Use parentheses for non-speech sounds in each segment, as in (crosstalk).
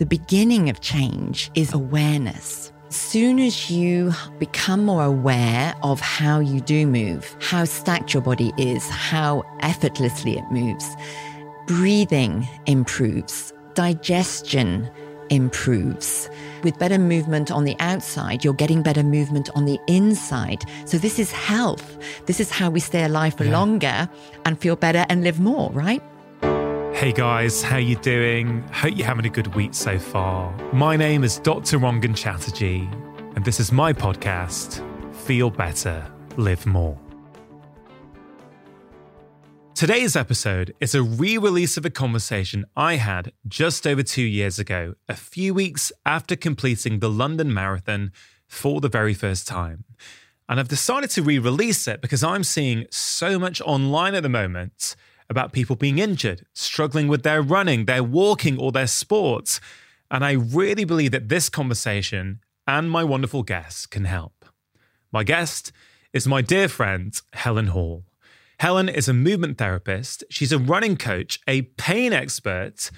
the beginning of change is awareness. As soon as you become more aware of how you do move, how stacked your body is, how effortlessly it moves, breathing improves, digestion improves. With better movement on the outside, you're getting better movement on the inside. So this is health. This is how we stay alive for yeah. longer and feel better and live more, right? Hey guys, how you doing? Hope you're having a good week so far. My name is Dr. Rangan Chatterjee, and this is my podcast, Feel Better, Live More. Today's episode is a re release of a conversation I had just over two years ago, a few weeks after completing the London Marathon for the very first time. And I've decided to re release it because I'm seeing so much online at the moment about people being injured, struggling with their running, their walking, or their sports. And I really believe that this conversation and my wonderful guests can help. My guest is my dear friend, Helen Hall. Helen is a movement therapist, she's a running coach, a pain expert.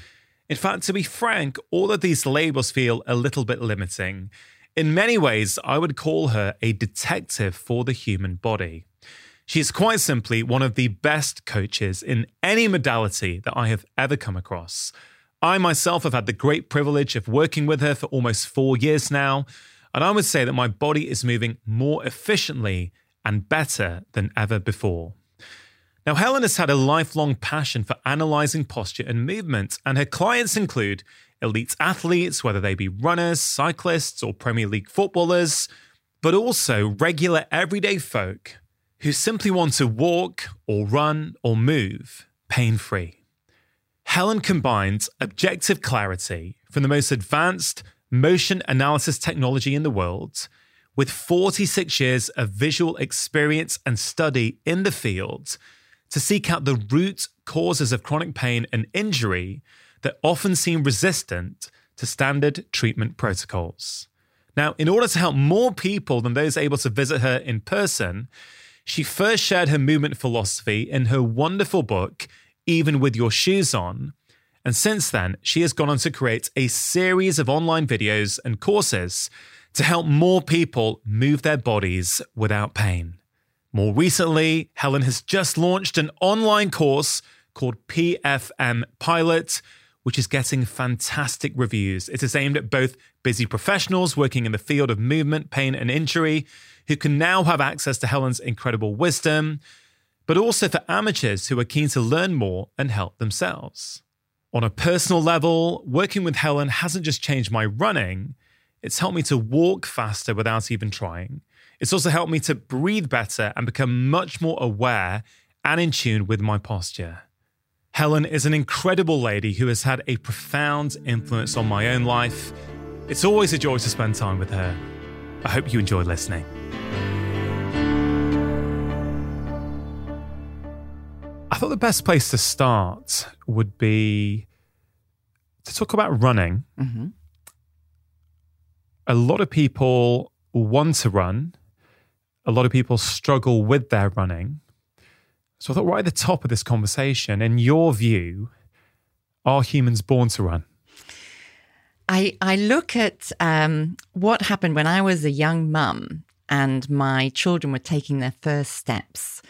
In fact, to be frank, all of these labels feel a little bit limiting. In many ways, I would call her a detective for the human body. She is quite simply one of the best coaches in any modality that I have ever come across. I myself have had the great privilege of working with her for almost four years now, and I would say that my body is moving more efficiently and better than ever before. Now, Helen has had a lifelong passion for analysing posture and movement, and her clients include elite athletes, whether they be runners, cyclists, or Premier League footballers, but also regular everyday folk who simply want to walk or run or move pain free. Helen combines objective clarity from the most advanced motion analysis technology in the world with 46 years of visual experience and study in the field to seek out the root causes of chronic pain and injury that often seem resistant to standard treatment protocols. Now, in order to help more people than those able to visit her in person, she first shared her movement philosophy in her wonderful book, Even With Your Shoes On. And since then, she has gone on to create a series of online videos and courses to help more people move their bodies without pain. More recently, Helen has just launched an online course called PFM Pilot, which is getting fantastic reviews. It is aimed at both busy professionals working in the field of movement, pain, and injury who can now have access to Helen's incredible wisdom, but also for amateurs who are keen to learn more and help themselves. On a personal level, working with Helen hasn't just changed my running, it's helped me to walk faster without even trying. It's also helped me to breathe better and become much more aware and in tune with my posture. Helen is an incredible lady who has had a profound influence on my own life. It's always a joy to spend time with her. I hope you enjoy listening. I thought the best place to start would be to talk about running. Mm-hmm. A lot of people want to run, a lot of people struggle with their running. So I thought, right at the top of this conversation, in your view, are humans born to run? I, I look at um, what happened when I was a young mum and my children were taking their first steps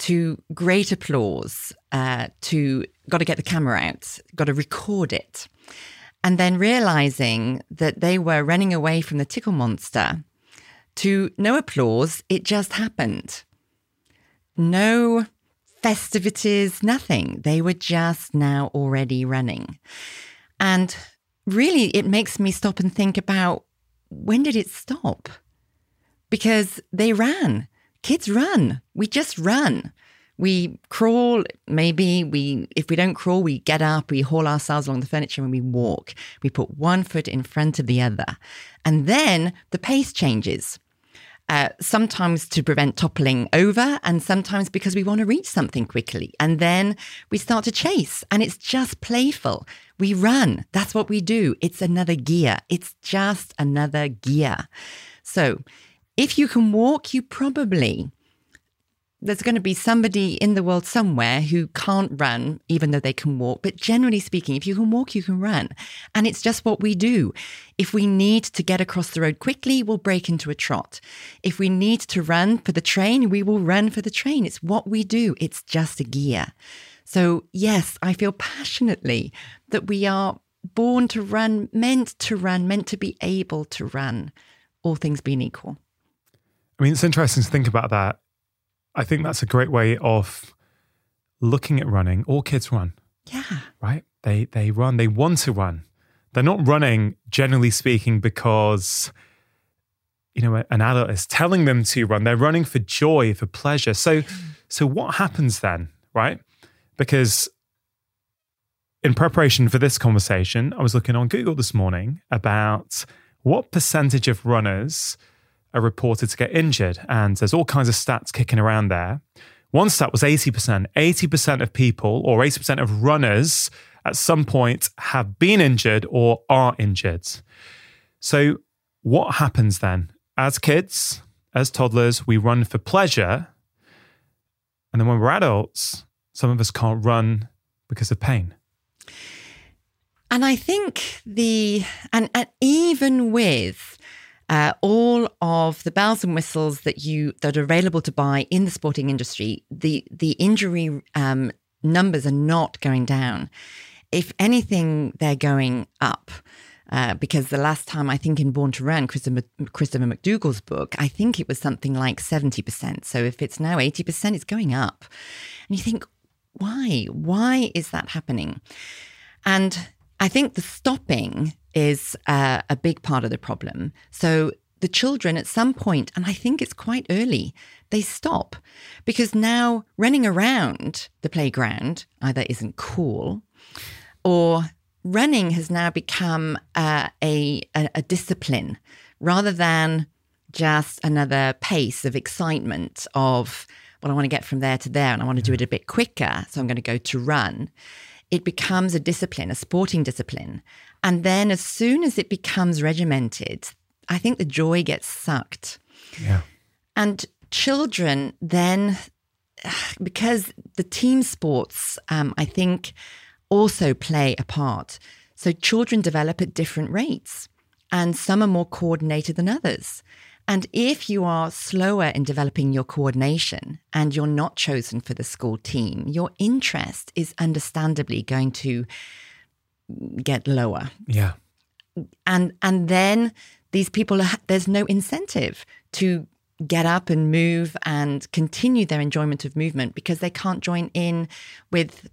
to great applause, uh, to got to get the camera out, got to record it. And then realizing that they were running away from the tickle monster to no applause, it just happened. No festivities, nothing. They were just now already running. And really, it makes me stop and think about when did it stop? Because they ran. Kids run. We just run. We crawl, maybe we, if we don't crawl, we get up, we haul ourselves along the furniture and we walk. We put one foot in front of the other. And then the pace changes. Uh, sometimes to prevent toppling over, and sometimes because we want to reach something quickly. And then we start to chase, and it's just playful. We run. That's what we do. It's another gear. It's just another gear. So if you can walk, you probably there's going to be somebody in the world somewhere who can't run, even though they can walk. But generally speaking, if you can walk, you can run. And it's just what we do. If we need to get across the road quickly, we'll break into a trot. If we need to run for the train, we will run for the train. It's what we do, it's just a gear. So, yes, I feel passionately that we are born to run, meant to run, meant to be able to run, all things being equal. I mean, it's interesting to think about that I think that's a great way of looking at running. All kids run. Yeah. Right? They they run. They want to run. They're not running, generally speaking, because you know an adult is telling them to run. They're running for joy, for pleasure. So so what happens then, right? Because in preparation for this conversation, I was looking on Google this morning about what percentage of runners are reported to get injured. And there's all kinds of stats kicking around there. One stat was 80%. 80% of people or 80% of runners at some point have been injured or are injured. So, what happens then? As kids, as toddlers, we run for pleasure. And then when we're adults, some of us can't run because of pain. And I think the, and, and even with uh, all of the bells and whistles that you that are available to buy in the sporting industry, the the injury um, numbers are not going down. If anything, they're going up. Uh, because the last time I think in Born to Run, Christopher, Christopher McDougall's book, I think it was something like 70%. So if it's now 80%, it's going up. And you think, why? Why is that happening? And I think the stopping is uh, a big part of the problem. So the children at some point, and I think it's quite early, they stop because now running around the playground either isn't cool or running has now become uh, a, a, a discipline rather than just another pace of excitement of, well, I want to get from there to there and I want to do it a bit quicker. So I'm going to go to run. It becomes a discipline, a sporting discipline. And then as soon as it becomes regimented, I think the joy gets sucked. Yeah. And children then, because the team sports, um, I think, also play a part. So children develop at different rates, and some are more coordinated than others. And if you are slower in developing your coordination and you're not chosen for the school team, your interest is understandably going to get lower. Yeah. And and then these people are, there's no incentive to get up and move and continue their enjoyment of movement because they can't join in with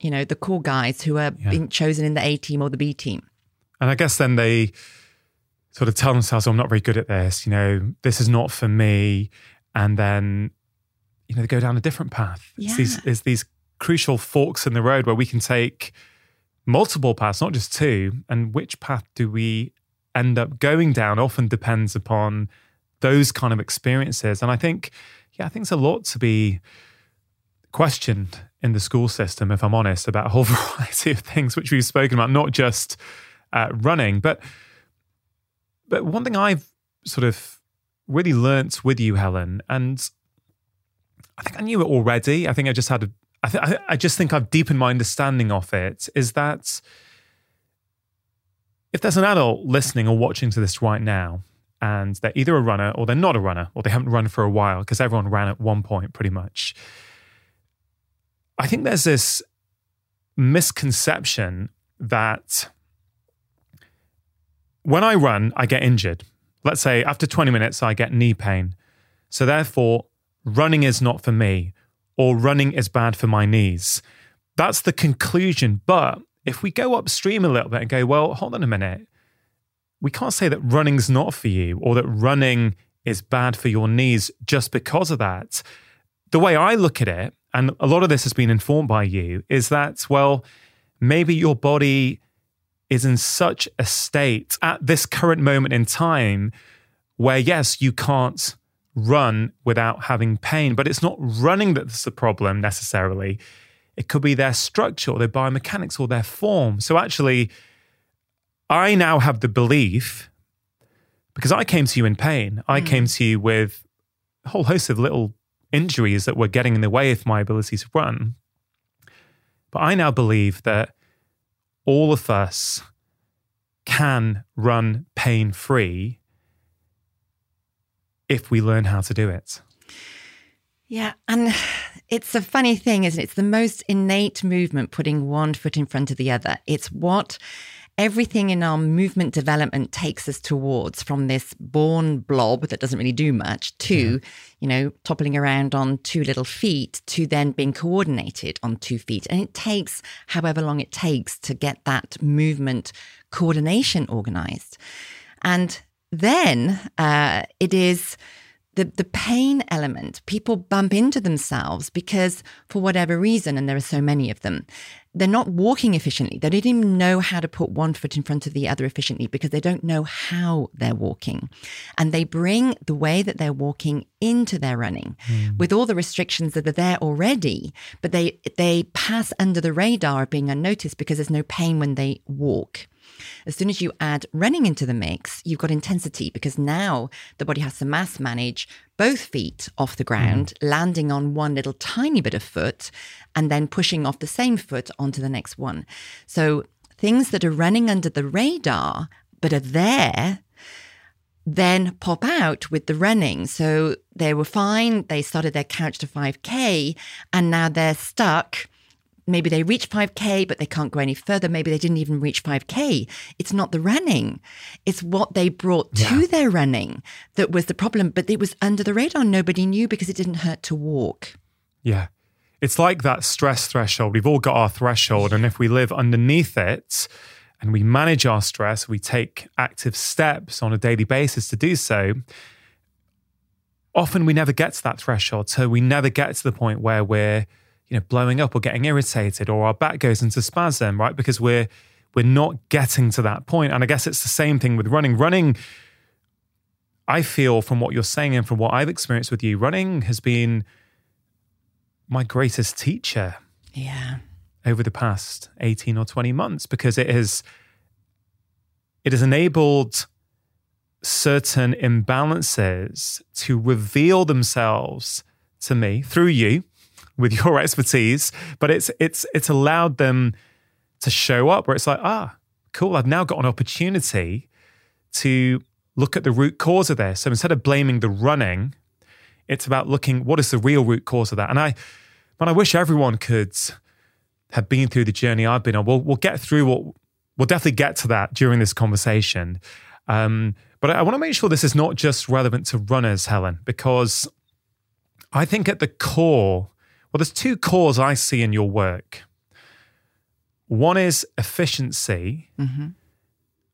you know the cool guys who are yeah. being chosen in the A team or the B team. And I guess then they sort of tell themselves, oh, I'm not very good at this, you know, this is not for me. And then, you know, they go down a different path. Yeah. It's, these, it's these crucial forks in the road where we can take multiple paths, not just two. And which path do we end up going down often depends upon those kind of experiences. And I think, yeah, I think it's a lot to be questioned in the school system, if I'm honest, about a whole (laughs) variety of things which we've spoken about, not just uh, running. But but one thing I've sort of really learnt with you, Helen, and I think I knew it already. I think I just had a I, th- I just think I've deepened my understanding of it is that if there's an adult listening or watching to this right now and they're either a runner or they're not a runner or they haven't run for a while because everyone ran at one point pretty much i think there's this misconception that when i run i get injured. Let's say after 20 minutes i get knee pain. So therefore running is not for me or running is bad for my knees. That's the conclusion. But if we go upstream a little bit and go, well, hold on a minute, we can't say that running's not for you or that running is bad for your knees just because of that. The way I look at it, and a lot of this has been informed by you, is that, well, maybe your body is in such a state at this current moment in time where, yes, you can't run without having pain. But it's not running that's the problem necessarily. It could be their structure or their biomechanics or their form. So actually, I now have the belief because I came to you in pain. I mm. came to you with a whole host of little injuries that were getting in the way of my ability to run. But I now believe that all of us can run pain free if we learn how to do it. Yeah. And it's a funny thing, isn't it? It's the most innate movement, putting one foot in front of the other. It's what everything in our movement development takes us towards from this born blob that doesn't really do much to, yeah. you know, toppling around on two little feet to then being coordinated on two feet. And it takes however long it takes to get that movement coordination organized. And then uh, it is the, the pain element, people bump into themselves because, for whatever reason, and there are so many of them, they're not walking efficiently. They don't even know how to put one foot in front of the other efficiently because they don't know how they're walking. And they bring the way that they're walking into their running mm. with all the restrictions that are there already, but they they pass under the radar of being unnoticed because there's no pain when they walk. As soon as you add running into the mix, you've got intensity because now the body has to mass manage both feet off the ground, mm. landing on one little tiny bit of foot, and then pushing off the same foot onto the next one. So things that are running under the radar but are there then pop out with the running. So they were fine. They started their couch to 5K and now they're stuck maybe they reach 5K, but they can't go any further. Maybe they didn't even reach 5K. It's not the running, it's what they brought yeah. to their running that was the problem. But it was under the radar. Nobody knew because it didn't hurt to walk. Yeah. It's like that stress threshold. We've all got our threshold. And if we live underneath it, and we manage our stress, we take active steps on a daily basis to do so. Often we never get to that threshold. So we never get to the point where we're you know, blowing up or getting irritated or our back goes into spasm, right? Because we're we're not getting to that point. And I guess it's the same thing with running. Running, I feel from what you're saying and from what I've experienced with you, running has been my greatest teacher. Yeah. Over the past 18 or 20 months, because it has it has enabled certain imbalances to reveal themselves to me through you with (laughs) your expertise, but it's it's it's allowed them to show up where it's like, ah, cool, I've now got an opportunity to look at the root cause of this. So instead of blaming the running, it's about looking what is the real root cause of that. And I but I wish everyone could have been through the journey I've been on. We'll we'll get through what we'll definitely get to that during this conversation. Um, but I want to make sure this is not just relevant to runners, Helen, because I think at the core well, there's two cores I see in your work. One is efficiency, mm-hmm.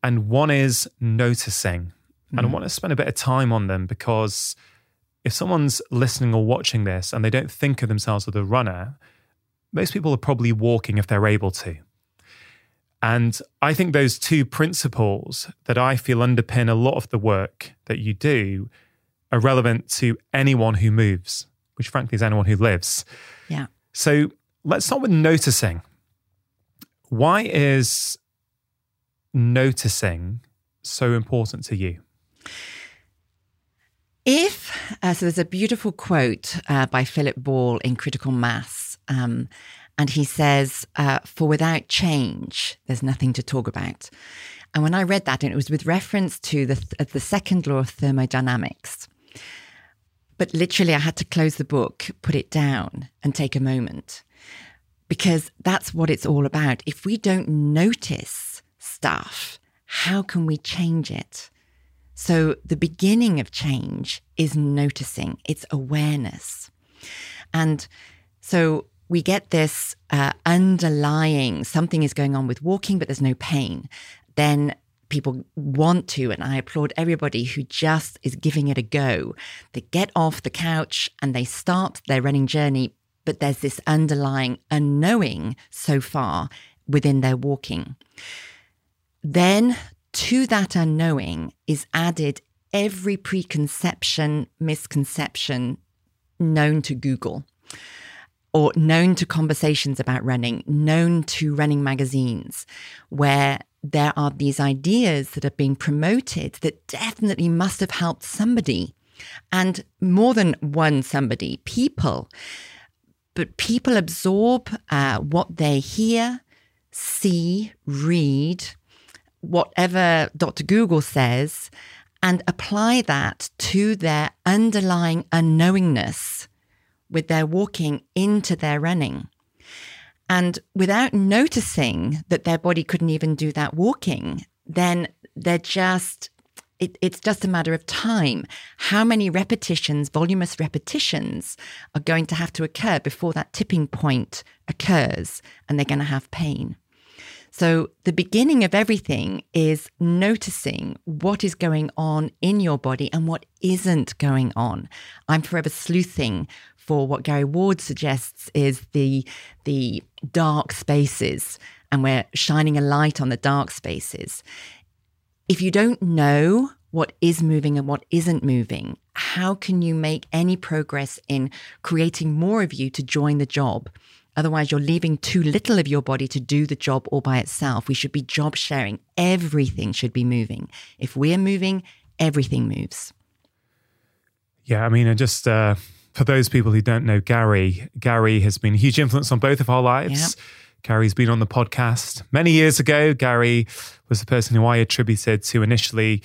and one is noticing. Mm-hmm. And I mm-hmm. want to spend a bit of time on them because if someone's listening or watching this and they don't think of themselves as a runner, most people are probably walking if they're able to. And I think those two principles that I feel underpin a lot of the work that you do are relevant to anyone who moves which frankly is anyone who lives. Yeah. So let's start with noticing. Why is noticing so important to you? If, uh, so there's a beautiful quote uh, by Philip Ball in Critical Mass. Um, and he says, uh, For without change, there's nothing to talk about. And when I read that, and it was with reference to the, th- the second law of thermodynamics, but literally, I had to close the book, put it down, and take a moment because that's what it's all about. If we don't notice stuff, how can we change it? So, the beginning of change is noticing, it's awareness. And so, we get this uh, underlying something is going on with walking, but there's no pain. Then people want to, and I applaud everybody who just is giving it a go. They get off the couch and they start their running journey, but there's this underlying unknowing so far within their walking. Then to that unknowing is added every preconception, misconception known to Google or known to conversations about running, known to running magazines, where there are these ideas that are being promoted that definitely must have helped somebody. And more than one somebody, people. But people absorb uh, what they hear, see, read, whatever Dr. Google says, and apply that to their underlying unknowingness with their walking into their running. And without noticing that their body couldn't even do that walking, then they're just, it, it's just a matter of time. How many repetitions, voluminous repetitions, are going to have to occur before that tipping point occurs and they're going to have pain? So, the beginning of everything is noticing what is going on in your body and what isn't going on. I'm forever sleuthing for what Gary Ward suggests is the, the dark spaces, and we're shining a light on the dark spaces. If you don't know what is moving and what isn't moving, how can you make any progress in creating more of you to join the job? Otherwise, you're leaving too little of your body to do the job all by itself. We should be job sharing. Everything should be moving. If we're moving, everything moves. Yeah, I mean, I just uh, for those people who don't know Gary, Gary has been a huge influence on both of our lives. Yep. Gary's been on the podcast many years ago. Gary was the person who I attributed to initially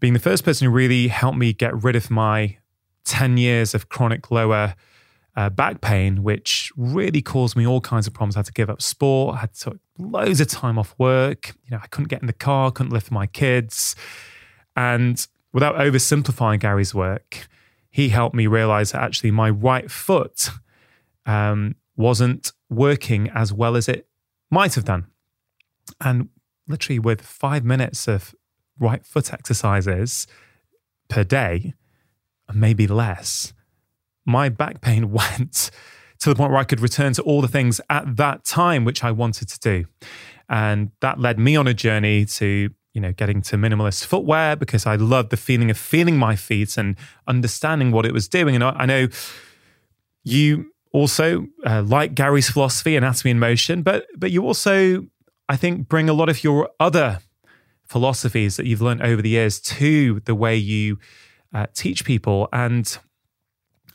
being the first person who really helped me get rid of my 10 years of chronic lower uh, back pain, which really caused me all kinds of problems. I had to give up sport, I had to loads of time off work. You know, I couldn't get in the car, couldn't lift my kids. And without oversimplifying Gary's work, he helped me realize that actually my right foot um, wasn't working as well as it might have done. And literally, with five minutes of right foot exercises per day, maybe less, my back pain (laughs) went to the point where I could return to all the things at that time which I wanted to do. And that led me on a journey to, you know, getting to minimalist footwear because I loved the feeling of feeling my feet and understanding what it was doing. And I know you also uh, like Gary's philosophy, anatomy in motion, but but you also, I think, bring a lot of your other philosophies that you've learned over the years to the way you uh, teach people. And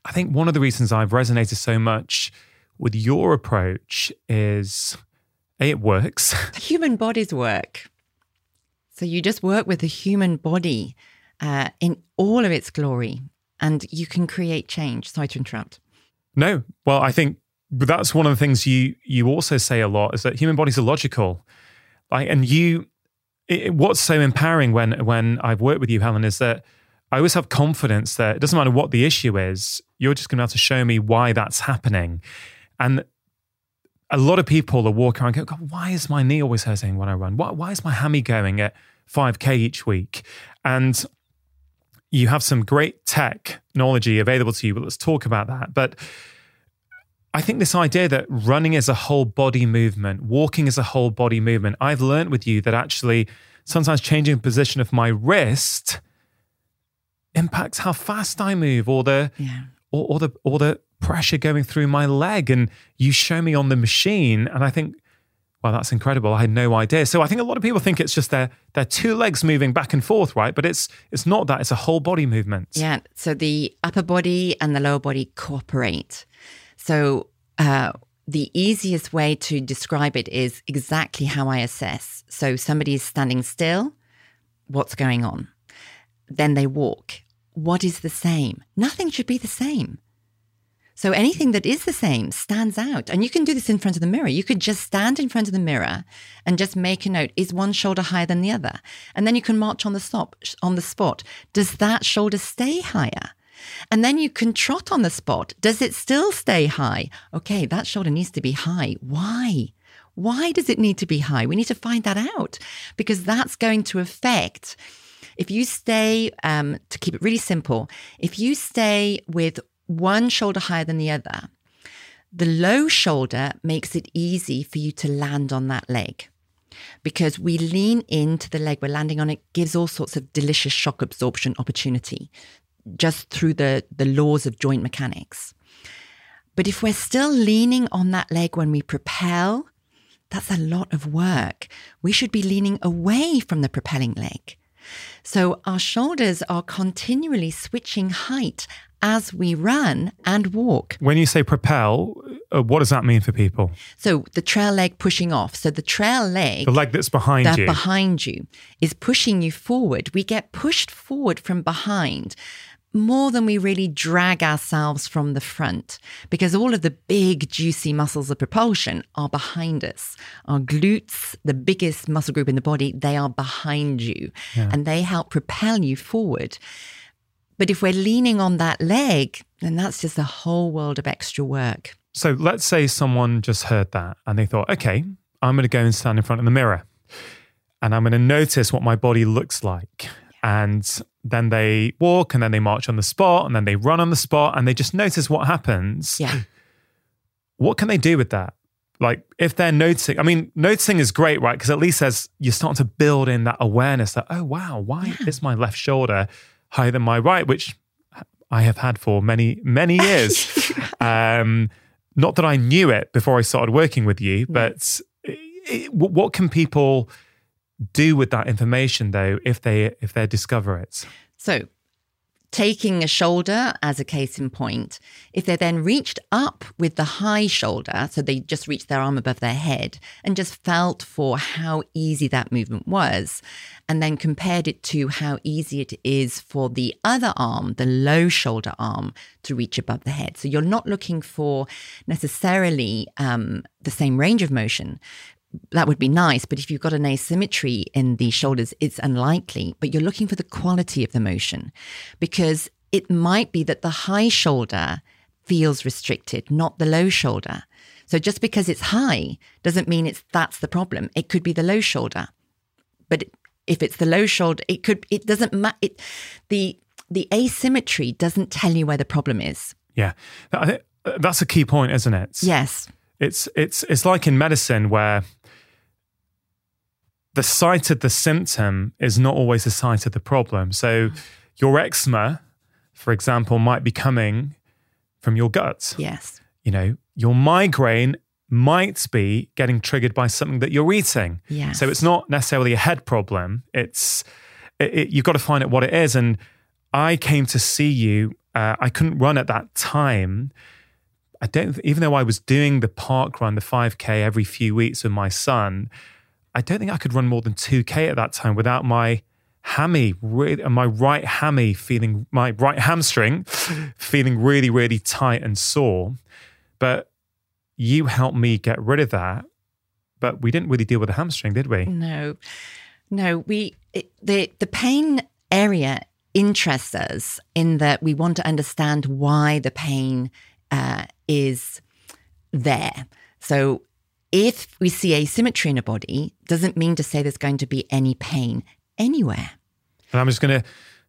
I think one of the reasons I've resonated so much with your approach is A, it works. Human bodies work. So you just work with the human body uh, in all of its glory and you can create change. Sorry to interrupt. No. Well, I think that's one of the things you you also say a lot is that human bodies are logical. Like, and you, it, what's so empowering when when I've worked with you, Helen, is that I always have confidence that it doesn't matter what the issue is, you're just going to have to show me why that's happening. And a lot of people are walking around and go, God, why is my knee always hurting when I run? Why, why is my hammy going at 5K each week? And you have some great technology available to you, but let's talk about that. But I think this idea that running is a whole body movement, walking is a whole body movement. I've learned with you that actually sometimes changing the position of my wrist impacts how fast I move or the yeah. or, or the or the pressure going through my leg. And you show me on the machine, and I think, well, that's incredible. I had no idea. So I think a lot of people think it's just their their two legs moving back and forth, right? But it's it's not that. It's a whole body movement. Yeah. So the upper body and the lower body cooperate. So uh, the easiest way to describe it is exactly how I assess. So somebody is standing still. What's going on? Then they walk what is the same? Nothing should be the same. So anything that is the same stands out. And you can do this in front of the mirror. You could just stand in front of the mirror and just make a note. Is one shoulder higher than the other? And then you can march on the stop on the spot. Does that shoulder stay higher? And then you can trot on the spot. Does it still stay high? Okay, that shoulder needs to be high. Why? Why does it need to be high? We need to find that out because that's going to affect if you stay, um, to keep it really simple, if you stay with one shoulder higher than the other, the low shoulder makes it easy for you to land on that leg because we lean into the leg. We're landing on it gives all sorts of delicious shock absorption opportunity just through the the laws of joint mechanics. But if we're still leaning on that leg when we propel that's a lot of work. We should be leaning away from the propelling leg. So our shoulders are continually switching height as we run and walk. When you say propel, uh, what does that mean for people? So the trail leg pushing off. So the trail leg, The leg that's behind that you. behind you, is pushing you forward. We get pushed forward from behind more than we really drag ourselves from the front because all of the big, juicy muscles of propulsion are behind us. Our glutes, the biggest muscle group in the body, they are behind you and they help propel you forward. But if we're leaning on that leg, then that's just a whole world of extra work. So let's say someone just heard that and they thought, okay, I'm going to go and stand in front of the mirror and I'm going to notice what my body looks like. And then they walk and then they march on the spot and then they run on the spot and they just notice what happens. Yeah. (gasps) What can they do with that? Like if they're noticing, I mean, noticing is great, right? Because at least as you're starting to build in that awareness that, oh, wow, why is my left shoulder higher than my right, which I have had for many, many (laughs) years. um, not that I knew it before I started working with you, but it, what can people do with that information though if they if they discover it? So, taking a shoulder as a case in point, if they then reached up with the high shoulder, so they just reached their arm above their head and just felt for how easy that movement was, and then compared it to how easy it is for the other arm, the low shoulder arm, to reach above the head. So you're not looking for necessarily um, the same range of motion, that would be nice. But if you've got an asymmetry in the shoulders, it's unlikely. But you're looking for the quality of the motion because it might be that the high shoulder feels restricted, not the low shoulder. So just because it's high doesn't mean it's that's the problem. It could be the low shoulder. But if it's the low shoulder, it could it doesn't matter. It, the the asymmetry doesn't tell you where the problem is. Yeah, I think uh, that's a key point, isn't it? Yes. It's it's it's like in medicine where the site of the symptom is not always the site of the problem. So your eczema, for example, might be coming from your gut. Yes. You know, your migraine might be getting triggered by something that you're eating. Yes. So it's not necessarily a head problem. It's it, it, you've got to find out what it is. And I came to see you. Uh, I couldn't run at that time. I don't, even though I was doing the park run, the 5K every few weeks with my son, I don't think I could run more than 2K at that time without my hammy, really, uh, my right hammy feeling, my right hamstring (laughs) feeling really, really tight and sore. But you helped me get rid of that. But we didn't really deal with the hamstring, did we? No, no. We it, the the pain area interests us in that we want to understand why the pain uh, is there. So if we see asymmetry in a body, doesn't mean to say there's going to be any pain anywhere. And I'm just going to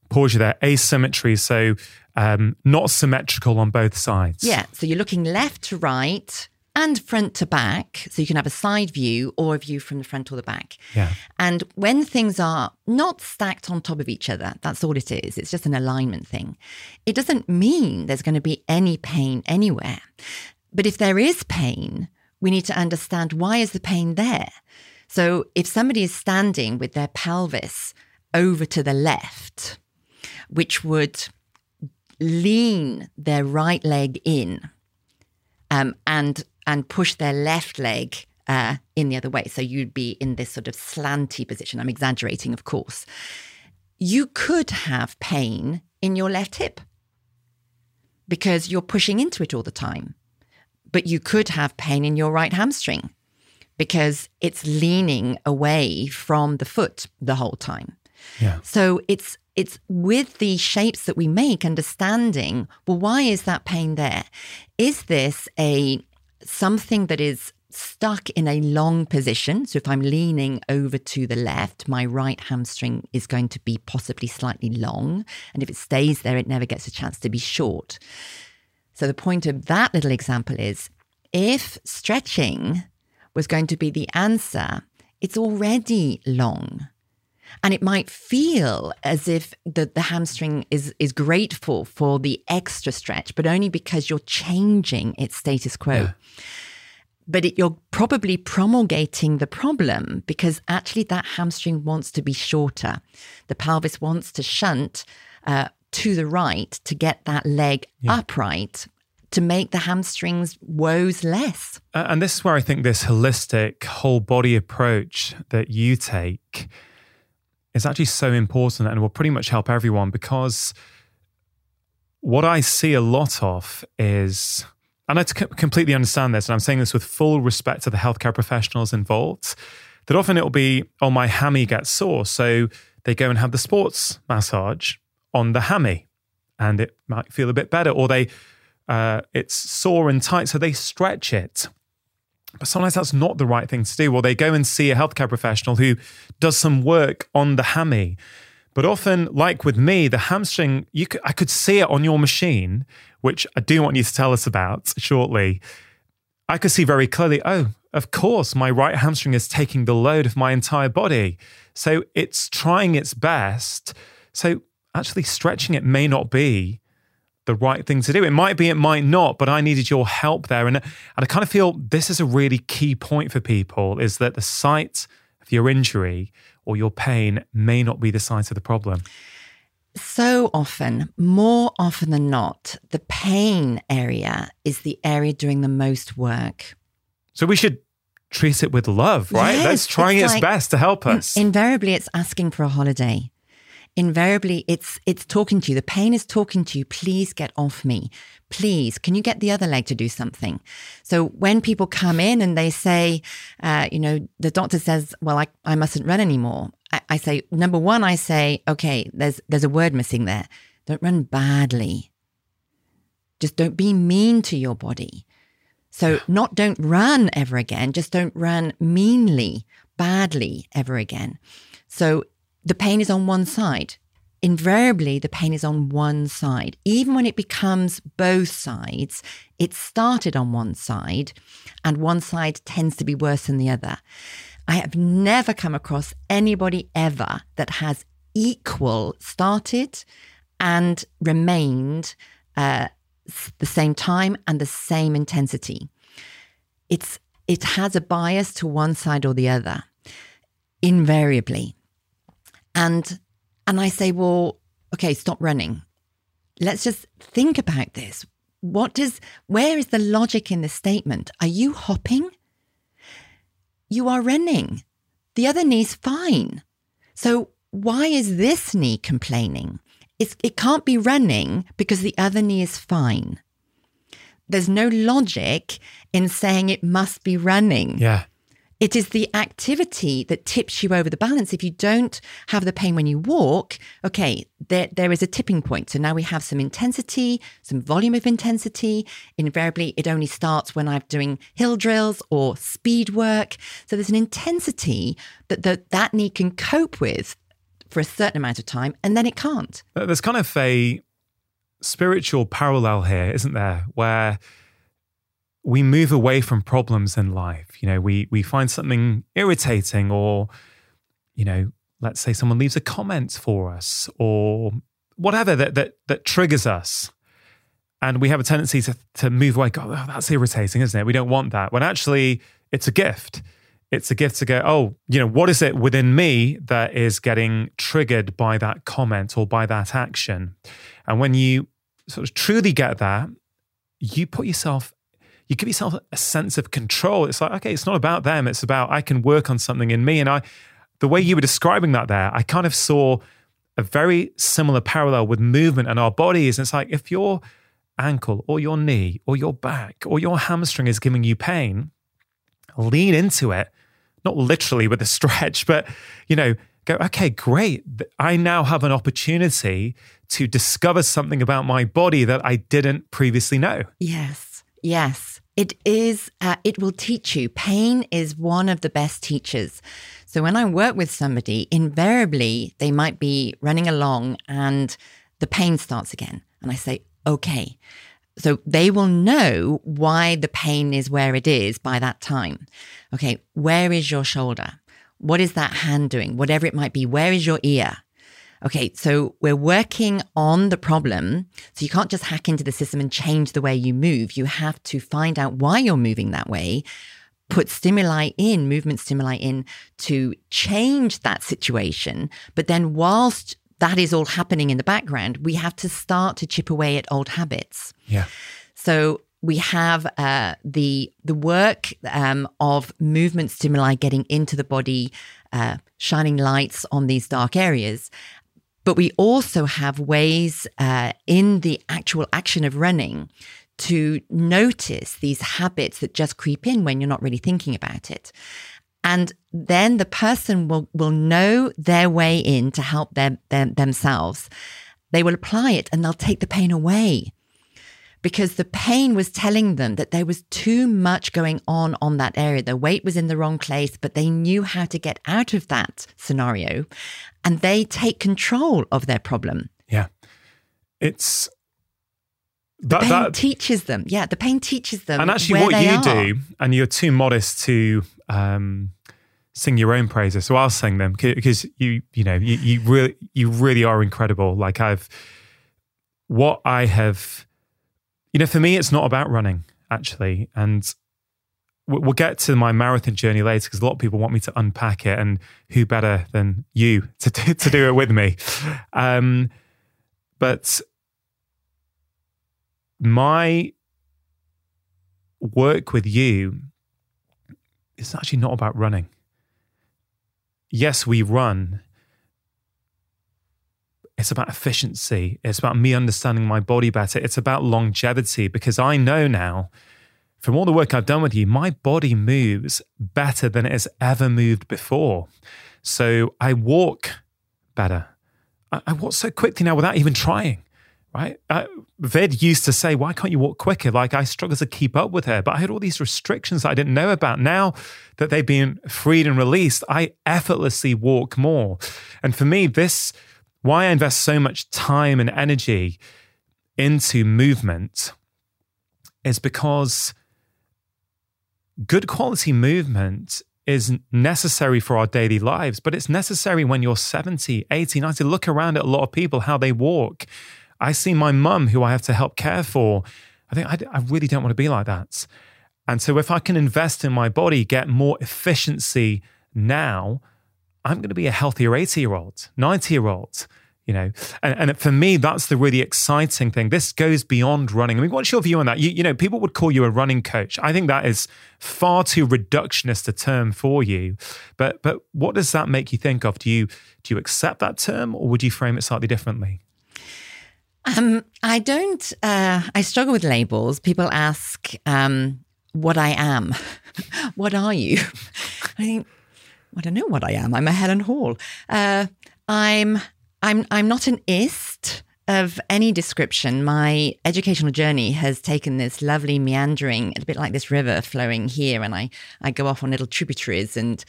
pause you there. Asymmetry, so um, not symmetrical on both sides. Yeah. So you're looking left to right and front to back. So you can have a side view or a view from the front or the back. Yeah. And when things are not stacked on top of each other, that's all it is. It's just an alignment thing. It doesn't mean there's going to be any pain anywhere. But if there is pain, we need to understand why is the pain there? So if somebody is standing with their pelvis over to the left, which would lean their right leg in um, and and push their left leg uh, in the other way. So you'd be in this sort of slanty position. I'm exaggerating, of course. You could have pain in your left hip because you're pushing into it all the time. But you could have pain in your right hamstring because it's leaning away from the foot the whole time. Yeah. So it's it's with the shapes that we make understanding well why is that pain there is this a something that is stuck in a long position. So if i'm leaning over to the left my right hamstring is going to be possibly slightly long. And if it stays there it never gets a chance to be short. So the point of that little example is if stretching was going to be the answer it's already long and it might feel as if the, the hamstring is, is grateful for the extra stretch, but only because you're changing its status quo. Yeah. but it, you're probably promulgating the problem because actually that hamstring wants to be shorter. The pelvis wants to shunt uh, to the right to get that leg yeah. upright to make the hamstrings woes less. And this is where I think this holistic whole body approach that you take is actually so important and will pretty much help everyone because what I see a lot of is, and I completely understand this, and I'm saying this with full respect to the healthcare professionals involved, that often it will be, oh, my hammy gets sore. So they go and have the sports massage on the hammy and it might feel a bit better. Or they, uh, it's sore and tight, so they stretch it. But sometimes that's not the right thing to do. Or they go and see a healthcare professional who does some work on the hammy but often, like with me, the hamstring, you could, I could see it on your machine, which I do want you to tell us about shortly. I could see very clearly, oh, of course, my right hamstring is taking the load of my entire body. So it's trying its best. So actually, stretching it may not be the right thing to do. It might be, it might not, but I needed your help there. And, and I kind of feel this is a really key point for people is that the site of your injury or your pain may not be the site of the problem? So often, more often than not, the pain area is the area doing the most work. So we should treat it with love, right? Yes, That's trying its like, best to help us. Invariably, it's asking for a holiday invariably it's it's talking to you. The pain is talking to you. Please get off me. Please can you get the other leg to do something? So when people come in and they say uh, you know the doctor says well I, I mustn't run anymore. I, I say number one i say okay there's there's a word missing there. Don't run badly. Just don't be mean to your body. So not don't run ever again. Just don't run meanly badly ever again. So the pain is on one side. Invariably, the pain is on one side. Even when it becomes both sides, it started on one side, and one side tends to be worse than the other. I have never come across anybody ever that has equal started and remained uh, the same time and the same intensity. It's it has a bias to one side or the other, invariably. And and I say, well, okay, stop running. Let's just think about this. What does where is the logic in this statement? Are you hopping? You are running. The other knee's fine. So why is this knee complaining? It's, it can't be running because the other knee is fine. There's no logic in saying it must be running. Yeah. It is the activity that tips you over the balance. If you don't have the pain when you walk, okay, there, there is a tipping point. So now we have some intensity, some volume of intensity. Invariably, it only starts when I'm doing hill drills or speed work. So there's an intensity that the, that knee can cope with for a certain amount of time, and then it can't. There's kind of a spiritual parallel here, isn't there? Where we move away from problems in life. You know, we we find something irritating, or you know, let's say someone leaves a comment for us, or whatever that that that triggers us, and we have a tendency to to move away. God, oh, that's irritating, isn't it? We don't want that. When actually, it's a gift. It's a gift to go. Oh, you know, what is it within me that is getting triggered by that comment or by that action? And when you sort of truly get that, you put yourself you give yourself a sense of control. It's like, okay, it's not about them. It's about I can work on something in me. And I, the way you were describing that there, I kind of saw a very similar parallel with movement and our bodies. And it's like if your ankle or your knee or your back or your hamstring is giving you pain, lean into it, not literally with a stretch, (laughs) but you know, go, okay, great. I now have an opportunity to discover something about my body that I didn't previously know. Yes. Yes. It is, uh, it will teach you. Pain is one of the best teachers. So when I work with somebody, invariably they might be running along and the pain starts again. And I say, okay. So they will know why the pain is where it is by that time. Okay, where is your shoulder? What is that hand doing? Whatever it might be, where is your ear? Okay, so we're working on the problem. So you can't just hack into the system and change the way you move. You have to find out why you're moving that way. put stimuli in, movement stimuli in to change that situation. But then whilst that is all happening in the background, we have to start to chip away at old habits. Yeah. So we have uh, the the work um, of movement stimuli getting into the body, uh, shining lights on these dark areas. But we also have ways uh, in the actual action of running to notice these habits that just creep in when you're not really thinking about it. And then the person will, will know their way in to help them, them themselves. They will apply it and they'll take the pain away because the pain was telling them that there was too much going on on that area. The weight was in the wrong place, but they knew how to get out of that scenario and they take control of their problem. Yeah. It's the pain that, teaches them. Yeah, the pain teaches them. And actually, what you are. do, and you're too modest to um, sing your own praises, so I'll sing them because you, you know, you, you really, you really are incredible. Like I've, what I have, you know, for me, it's not about running actually, and we'll get to my marathon journey later because a lot of people want me to unpack it, and who better than you to to, to do it with me? Um, but my work with you is actually not about running. Yes, we run. It's about efficiency. It's about me understanding my body better. It's about longevity because I know now from all the work I've done with you, my body moves better than it has ever moved before. So I walk better. I, I walk so quickly now without even trying right? Uh, Vid used to say, Why can't you walk quicker? Like I struggle to keep up with her, but I had all these restrictions that I didn't know about. Now that they've been freed and released, I effortlessly walk more. And for me, this, why I invest so much time and energy into movement is because good quality movement is necessary for our daily lives, but it's necessary when you're 70, 80, 90. Look around at a lot of people, how they walk I see my mum, who I have to help care for. I think I, I really don't want to be like that. And so, if I can invest in my body, get more efficiency now, I'm going to be a healthier 80 year old, 90 year old, you know. And, and, for me, that's the really exciting thing. This goes beyond running. I mean, what's your view on that? You, you know, people would call you a running coach. I think that is far too reductionist a term for you. But but what does that make you think of? Do you do you accept that term, or would you frame it slightly differently? Um, I don't. Uh, I struggle with labels. People ask um, what I am. (laughs) what are you? (laughs) I think. I don't know what I am. I'm a Helen Hall. Uh, I'm. I'm. I'm not an ist of any description. My educational journey has taken this lovely meandering, a bit like this river flowing here, and I I go off on little tributaries and.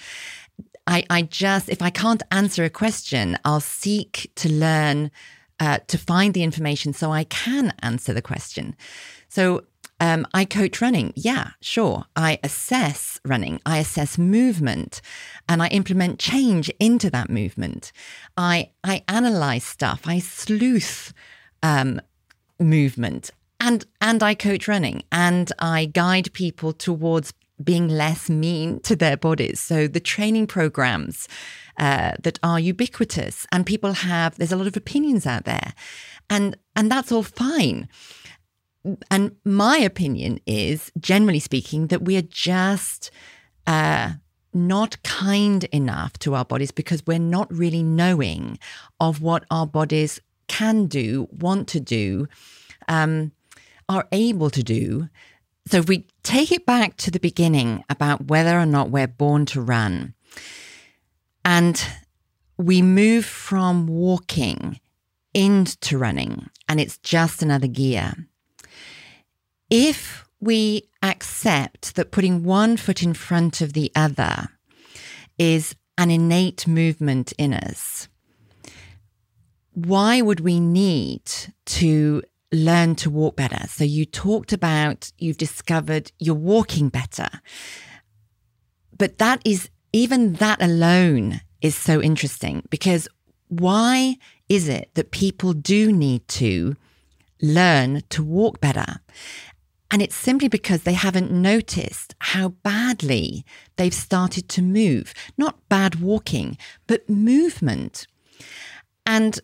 I, I just, if I can't answer a question, I'll seek to learn uh, to find the information so I can answer the question. So um, I coach running. Yeah, sure. I assess running. I assess movement, and I implement change into that movement. I I analyze stuff. I sleuth um, movement, and and I coach running, and I guide people towards being less mean to their bodies. So the training programs uh, that are ubiquitous and people have, there's a lot of opinions out there. And, and that's all fine. And my opinion is, generally speaking, that we are just uh, not kind enough to our bodies because we're not really knowing of what our bodies can do, want to do, um, are able to do so if we take it back to the beginning about whether or not we're born to run, and we move from walking into running, and it's just another gear. If we accept that putting one foot in front of the other is an innate movement in us, why would we need to learn to walk better. So you talked about you've discovered you're walking better. But that is even that alone is so interesting because why is it that people do need to learn to walk better? And it's simply because they haven't noticed how badly they've started to move. Not bad walking, but movement. And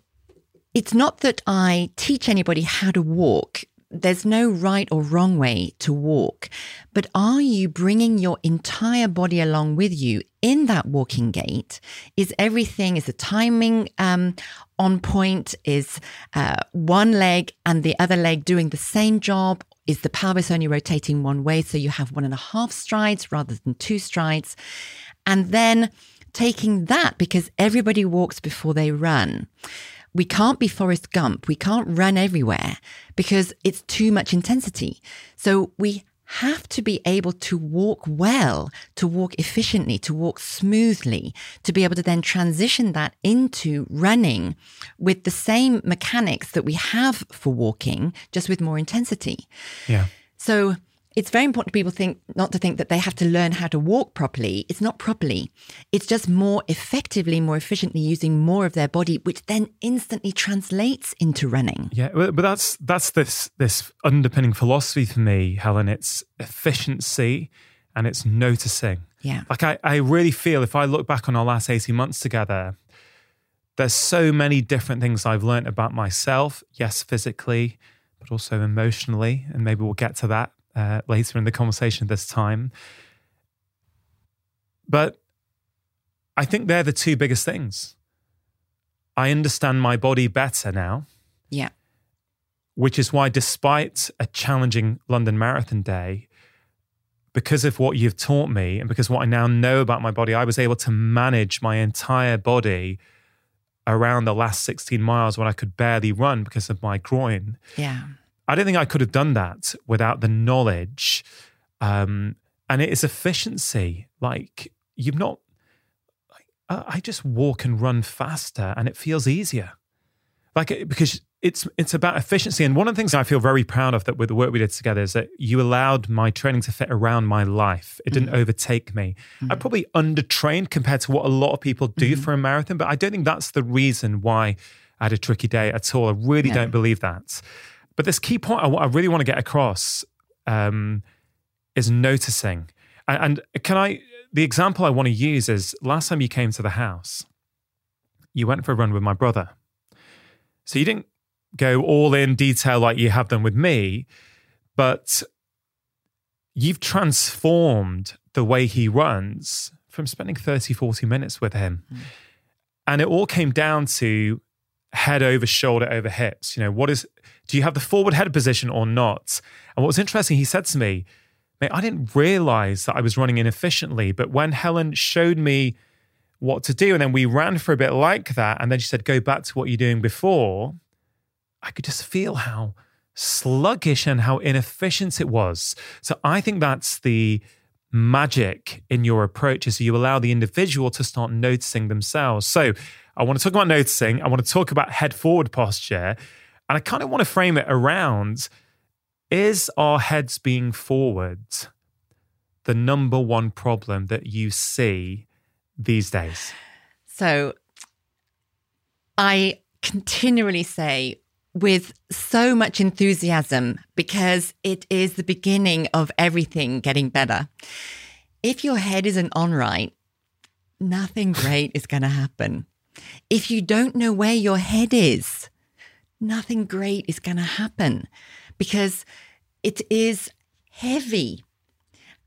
it's not that I teach anybody how to walk. There's no right or wrong way to walk. But are you bringing your entire body along with you in that walking gait? Is everything, is the timing um, on point? Is uh, one leg and the other leg doing the same job? Is the pelvis only rotating one way? So you have one and a half strides rather than two strides. And then taking that because everybody walks before they run we can't be Forrest Gump. We can't run everywhere because it's too much intensity. So we have to be able to walk well, to walk efficiently, to walk smoothly, to be able to then transition that into running with the same mechanics that we have for walking, just with more intensity. Yeah. So it's very important to people think not to think that they have to learn how to walk properly. It's not properly. It's just more effectively, more efficiently using more of their body, which then instantly translates into running. Yeah, but that's that's this this underpinning philosophy for me, Helen. It's efficiency and it's noticing. Yeah. Like I, I really feel if I look back on our last 18 months together, there's so many different things I've learned about myself, yes, physically, but also emotionally. And maybe we'll get to that uh, later in the conversation this time. But I think they're the two biggest things. I understand my body better now. Yeah. Which is why, despite a challenging London Marathon day, because of what you've taught me and because what I now know about my body, I was able to manage my entire body around the last 16 miles when I could barely run because of my groin. Yeah. I don't think I could have done that without the knowledge. Um, and it is efficiency. Like you've not, I just walk and run faster and it feels easier. Like because it's it's about efficiency. And one of the things I feel very proud of that with the work we did together is that you allowed my training to fit around my life. It didn't mm-hmm. overtake me. Mm-hmm. I probably undertrained compared to what a lot of people do mm-hmm. for a marathon, but I don't think that's the reason why I had a tricky day at all. I really no. don't believe that. But this key point I, I really want to get across um, is noticing. And, and can I, the example I want to use is last time you came to the house, you went for a run with my brother. So you didn't go all in detail like you have done with me, but you've transformed the way he runs from spending 30, 40 minutes with him. Mm. And it all came down to head over shoulder over hips. You know, what is do you have the forward head position or not? And what was interesting, he said to me, Mate, I didn't realize that I was running inefficiently. But when Helen showed me what to do, and then we ran for a bit like that, and then she said, Go back to what you're doing before, I could just feel how sluggish and how inefficient it was. So I think that's the magic in your approach is you allow the individual to start noticing themselves. So I want to talk about noticing. I want to talk about head forward posture. And I kind of want to frame it around is our heads being forward the number one problem that you see these days? So I continually say with so much enthusiasm because it is the beginning of everything getting better. If your head isn't on right, nothing great is going to happen. If you don't know where your head is, nothing great is going to happen because it is heavy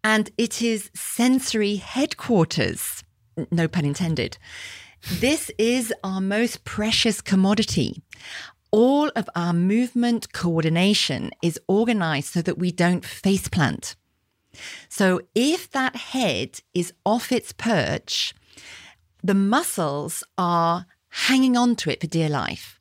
and it is sensory headquarters. No pun intended. This is our most precious commodity. All of our movement coordination is organized so that we don't faceplant. So if that head is off its perch, the muscles are hanging on to it for dear life.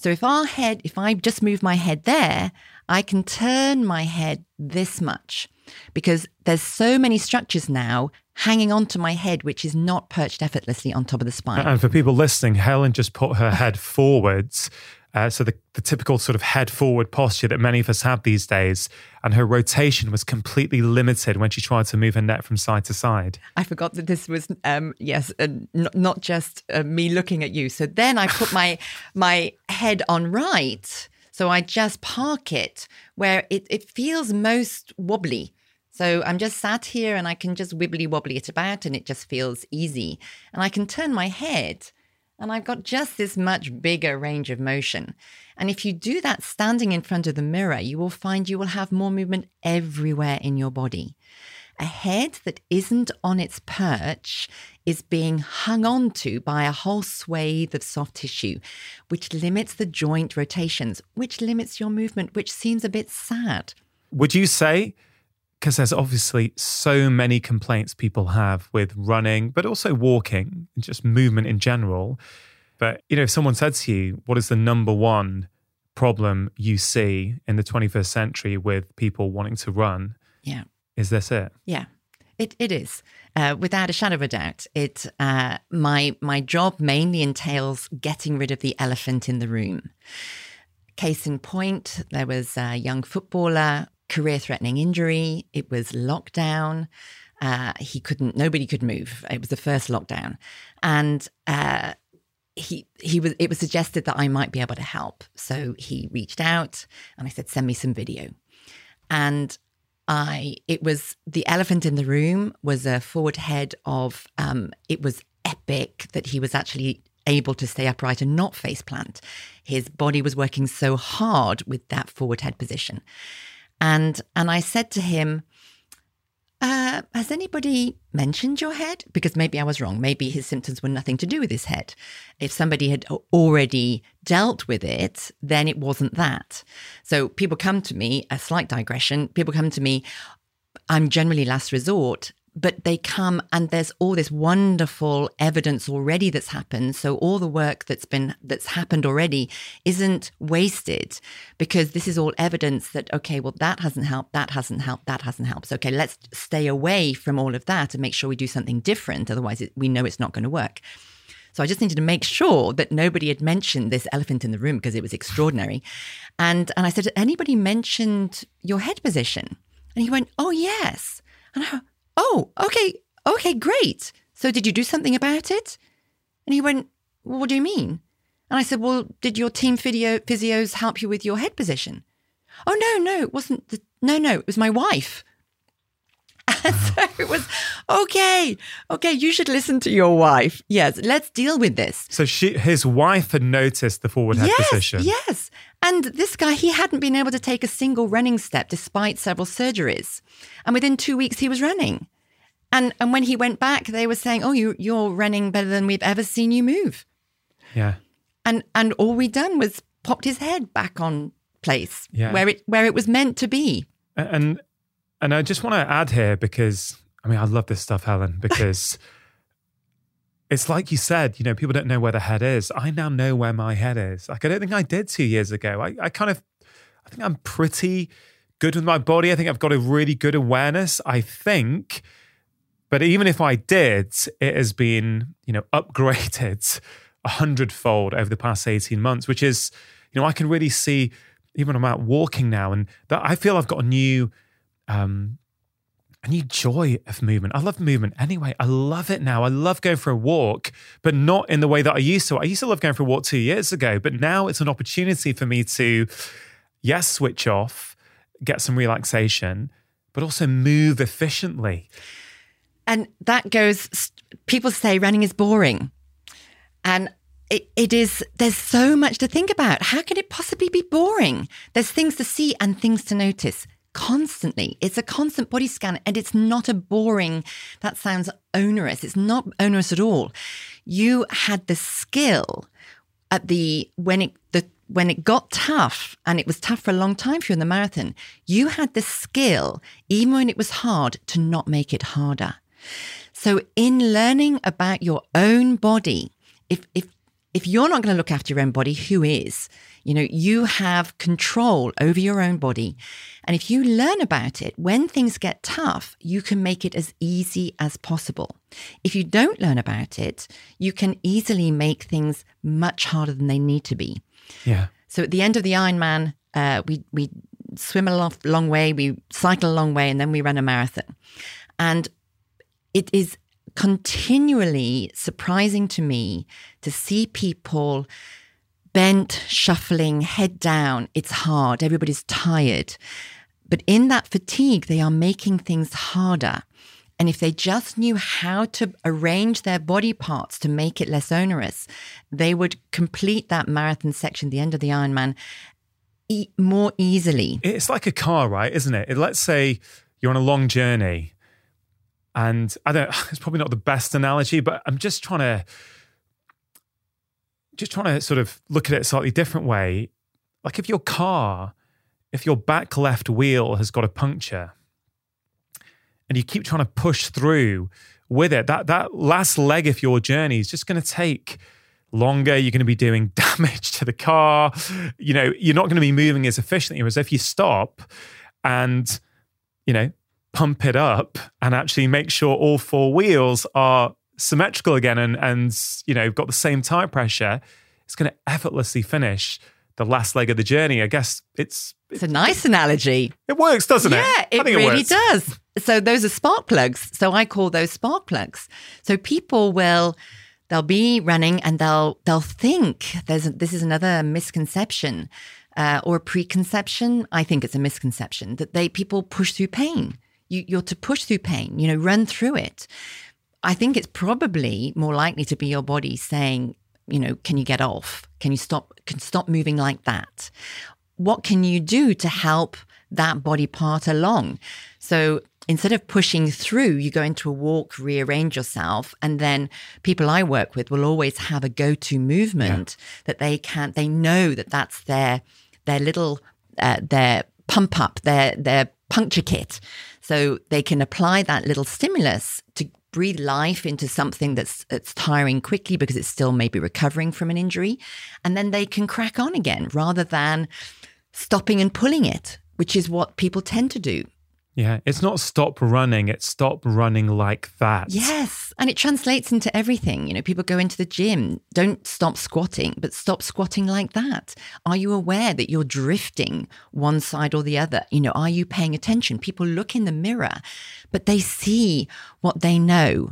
So if our head, if I just move my head there, I can turn my head this much because there's so many structures now hanging onto my head, which is not perched effortlessly on top of the spine. And for people listening, Helen just put her head forwards uh, so the, the typical sort of head forward posture that many of us have these days, and her rotation was completely limited when she tried to move her neck from side to side. I forgot that this was um, yes, uh, n- not just uh, me looking at you. So then I put my (laughs) my head on right. So I just park it where it, it feels most wobbly. So I'm just sat here and I can just wibbly wobbly it about and it just feels easy. And I can turn my head and I've got just this much bigger range of motion. And if you do that standing in front of the mirror, you will find you will have more movement everywhere in your body. A head that isn't on its perch is being hung onto by a whole swathe of soft tissue, which limits the joint rotations, which limits your movement, which seems a bit sad. Would you say because there's obviously so many complaints people have with running, but also walking and just movement in general. But, you know, if someone said to you, what is the number one problem you see in the 21st century with people wanting to run? Yeah. Is this it? Yeah. It, it is, uh, without a shadow of a doubt. It uh, my my job mainly entails getting rid of the elephant in the room. Case in point, there was a young footballer career threatening injury. It was lockdown. Uh, he couldn't, nobody could move. It was the first lockdown. And, uh, he he was it was suggested that I might be able to help. So he reached out and I said, send me some video. And I it was the elephant in the room was a forward head of um it was epic that he was actually able to stay upright and not face plant. His body was working so hard with that forward head position. And and I said to him, uh, has anybody mentioned your head? Because maybe I was wrong. Maybe his symptoms were nothing to do with his head. If somebody had already dealt with it, then it wasn't that. So people come to me, a slight digression, people come to me, I'm generally last resort but they come and there's all this wonderful evidence already that's happened so all the work that's been that's happened already isn't wasted because this is all evidence that okay well that hasn't helped that hasn't helped that hasn't helped so okay let's stay away from all of that and make sure we do something different otherwise it, we know it's not going to work so I just needed to make sure that nobody had mentioned this elephant in the room because it was extraordinary. And and I said, anybody mentioned your head position? And he went, oh yes. And I Oh, okay, okay, great. So did you do something about it? And he went, What do you mean? And I said, Well, did your team physio- physios help you with your head position? Oh, no, no, it wasn't. The, no, no, it was my wife. (laughs) And so it was okay. Okay, you should listen to your wife. Yes, let's deal with this. So she, his wife had noticed the forward head yes, position. Yes, and this guy, he hadn't been able to take a single running step despite several surgeries. And within two weeks, he was running. And and when he went back, they were saying, "Oh, you you're running better than we've ever seen you move." Yeah. And and all we done was popped his head back on place Yeah. where it where it was meant to be. And and I just want to add here because I mean I love this stuff, Helen, because (laughs) it's like you said, you know, people don't know where the head is. I now know where my head is. Like I don't think I did two years ago. I, I kind of I think I'm pretty good with my body. I think I've got a really good awareness. I think. But even if I did, it has been, you know, (laughs) upgraded a hundredfold over the past 18 months, which is, you know, I can really see even when I'm out walking now and that I feel I've got a new um a new joy of movement. I love movement anyway. I love it now. I love going for a walk, but not in the way that I used to. I used to love going for a walk two years ago, but now it's an opportunity for me to, yes, switch off, get some relaxation, but also move efficiently. And that goes people say running is boring. And it, it is there's so much to think about. How can it possibly be boring? There's things to see and things to notice constantly. It's a constant body scan and it's not a boring, that sounds onerous. It's not onerous at all. You had the skill at the, when it, the, when it got tough, and it was tough for a long time for you in the marathon, you had the skill, even when it was hard, to not make it harder. So in learning about your own body, if, if, if you're not going to look after your own body, who is? You know, you have control over your own body. And if you learn about it, when things get tough, you can make it as easy as possible. If you don't learn about it, you can easily make things much harder than they need to be. Yeah. So at the end of the Ironman, uh, we, we swim a long, long way, we cycle a long way, and then we run a marathon. And it is continually surprising to me to see people bent, shuffling, head down. It's hard. Everybody's tired. But in that fatigue, they are making things harder. And if they just knew how to arrange their body parts to make it less onerous, they would complete that marathon section, the end of the Ironman, e- more easily. It's like a car, right? Isn't it? Let's say you're on a long journey, and I don't. (laughs) It's probably not the best analogy, but I'm just trying to, just trying to sort of look at it a slightly different way. Like if your car, if your back left wheel has got a puncture and you keep trying to push through with it, that that last leg of your journey is just going to take longer. You're going to be doing (laughs) damage to the car. You know, you're not going to be moving as efficiently. Whereas if you stop and, you know, pump it up and actually make sure all four wheels are symmetrical again and and you know got the same tire pressure, it's going to effortlessly finish the last leg of the journey. I guess it's it's a nice analogy. It works, doesn't yeah, it? Yeah, it really it does. So those are spark plugs. So I call those spark plugs. So people will they'll be running and they'll they'll think there's a, this is another misconception uh, or preconception. I think it's a misconception that they people push through pain. You, you're to push through pain. You know, run through it. I think it's probably more likely to be your body saying, you know, can you get off? Can you stop? Can stop moving like that? What can you do to help that body part along? So instead of pushing through, you go into a walk, rearrange yourself, and then people I work with will always have a go-to movement yeah. that they can. They know that that's their their little uh, their pump up, their their puncture kit. So they can apply that little stimulus to breathe life into something that's that's tiring quickly because it's still maybe recovering from an injury. And then they can crack on again rather than stopping and pulling it which is what people tend to do yeah it's not stop running it's stop running like that yes and it translates into everything you know people go into the gym don't stop squatting but stop squatting like that are you aware that you're drifting one side or the other you know are you paying attention people look in the mirror but they see what they know.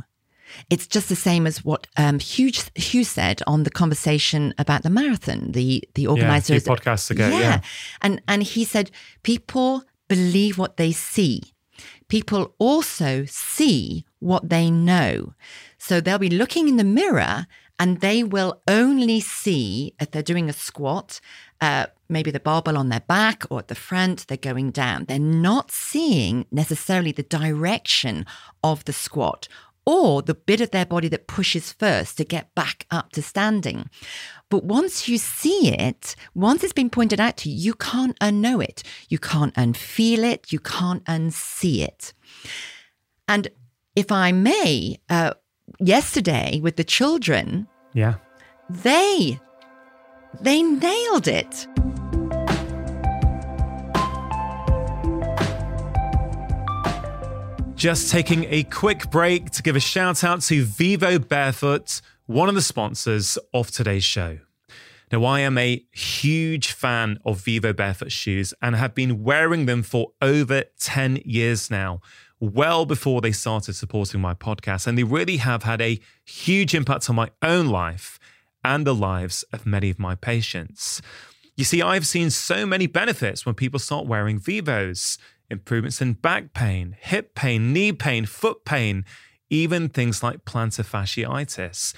It's just the same as what um, Hugh, Hugh said on the conversation about the marathon. The the organizers yeah, podcasts ago, yeah. yeah, and and he said people believe what they see. People also see what they know. So they'll be looking in the mirror and they will only see if they're doing a squat, uh, maybe the barbell on their back or at the front, they're going down. They're not seeing necessarily the direction of the squat or the bit of their body that pushes first to get back up to standing. But once you see it, once it's been pointed out to you, you can't unknow it. You can't unfeel it. You can't unsee it. And if I may, uh, yesterday with the children, yeah, they they nailed it. Just taking a quick break to give a shout out to Vivo Barefoot, one of the sponsors of today's show. Now, I am a huge fan of Vivo Barefoot shoes and have been wearing them for over 10 years now well before they started supporting my podcast. And they really have had a huge impact on my own life and the lives of many of my patients. You see, I've seen so many benefits when people start wearing Vivos improvements in back pain, hip pain, knee pain, foot pain, even things like plantar fasciitis.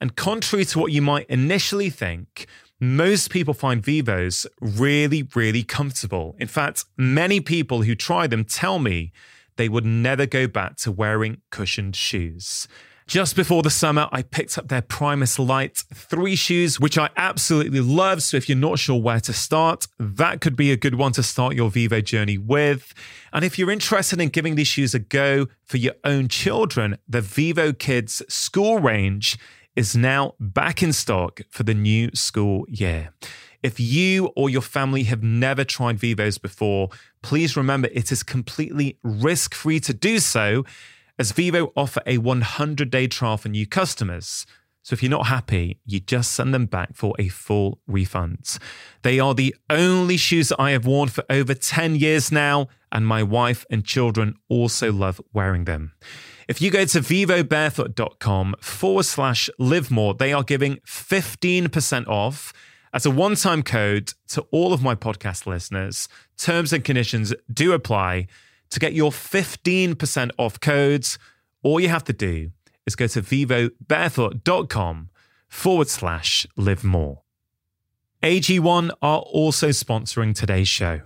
And contrary to what you might initially think, most people find Vivos really, really comfortable. In fact, many people who try them tell me they would never go back to wearing cushioned shoes. Just before the summer, I picked up their Primus Lite 3 shoes, which I absolutely love. So if you're not sure where to start, that could be a good one to start your Vivo journey with. And if you're interested in giving these shoes a go for your own children, the Vivo Kids school range is now back in stock for the new school year. If you or your family have never tried Vivos before, please remember it is completely risk free to do so, as Vivo offer a 100 day trial for new customers. So if you're not happy, you just send them back for a full refund. They are the only shoes that I have worn for over 10 years now, and my wife and children also love wearing them. If you go to vivobarefoot.com forward slash live more, they are giving 15% off As a one time code to all of my podcast listeners, terms and conditions do apply. To get your 15% off codes, all you have to do is go to vivobarefoot.com forward slash live more. AG1 are also sponsoring today's show.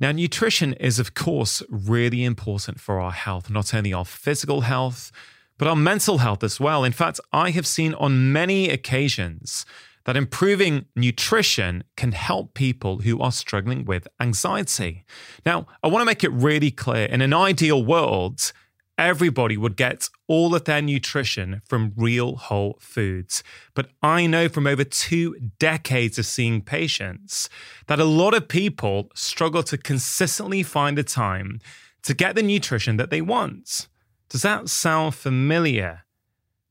Now, nutrition is, of course, really important for our health, not only our physical health, but our mental health as well. In fact, I have seen on many occasions that improving nutrition can help people who are struggling with anxiety. Now, I want to make it really clear in an ideal world, everybody would get all of their nutrition from real whole foods. But I know from over two decades of seeing patients that a lot of people struggle to consistently find the time to get the nutrition that they want. Does that sound familiar?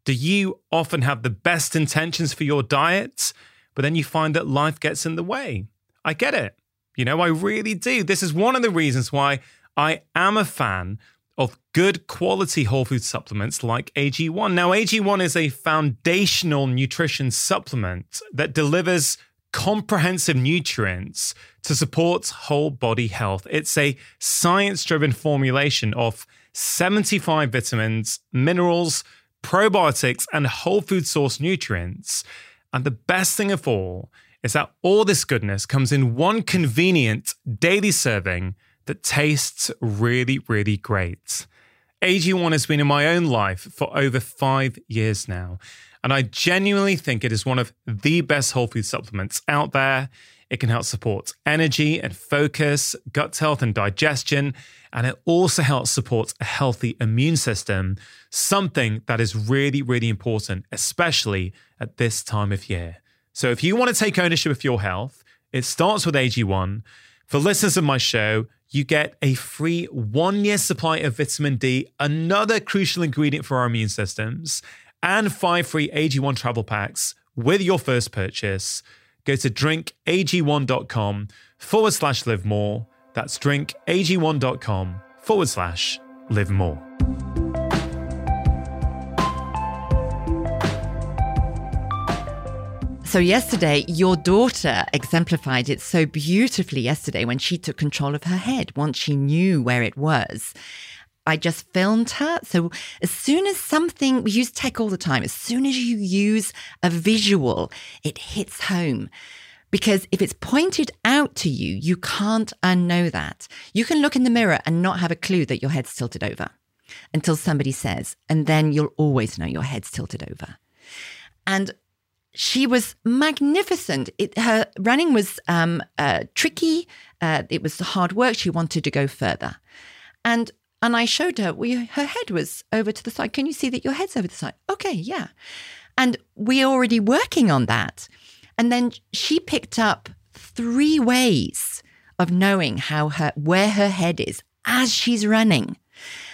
Do you often have the best intentions for your diet, but then you find that life gets in the way? I get it. You know, I really do. This is one of the reasons why I am a fan of good quality whole food supplements like AG1. Now, AG1 is a foundational nutrition supplement that delivers comprehensive nutrients to support whole body health. It's a science driven formulation of 75 vitamins, minerals, probiotics, and whole food source nutrients. And the best thing of all is that all this goodness comes in one convenient daily serving that tastes really, really great. AG1 has been in my own life for over five years now, and I genuinely think it is one of the best whole food supplements out there. It can help support energy and focus, gut health and digestion, and it also helps support a healthy immune system, something that is really, really important, especially at this time of year. So if you want to take ownership of your health, it starts with AG1. For listeners of my show, you get a free one year supply of vitamin D, another crucial ingredient for our immune systems, and five free AG1 travel packs with your first purchase. Go to drinkag1.com forward slash live more. That's drinkag1.com forward slash live more. So, yesterday, your daughter exemplified it so beautifully yesterday when she took control of her head once she knew where it was. I just filmed her. So, as soon as something, we use tech all the time, as soon as you use a visual, it hits home. Because if it's pointed out to you, you can't unknow that. You can look in the mirror and not have a clue that your head's tilted over until somebody says, and then you'll always know your head's tilted over. And she was magnificent. It, her running was um, uh, tricky. Uh, it was hard work. She wanted to go further, and and I showed her. We, her head was over to the side. Can you see that your head's over the side? Okay, yeah. And we're already working on that. And then she picked up three ways of knowing how her where her head is as she's running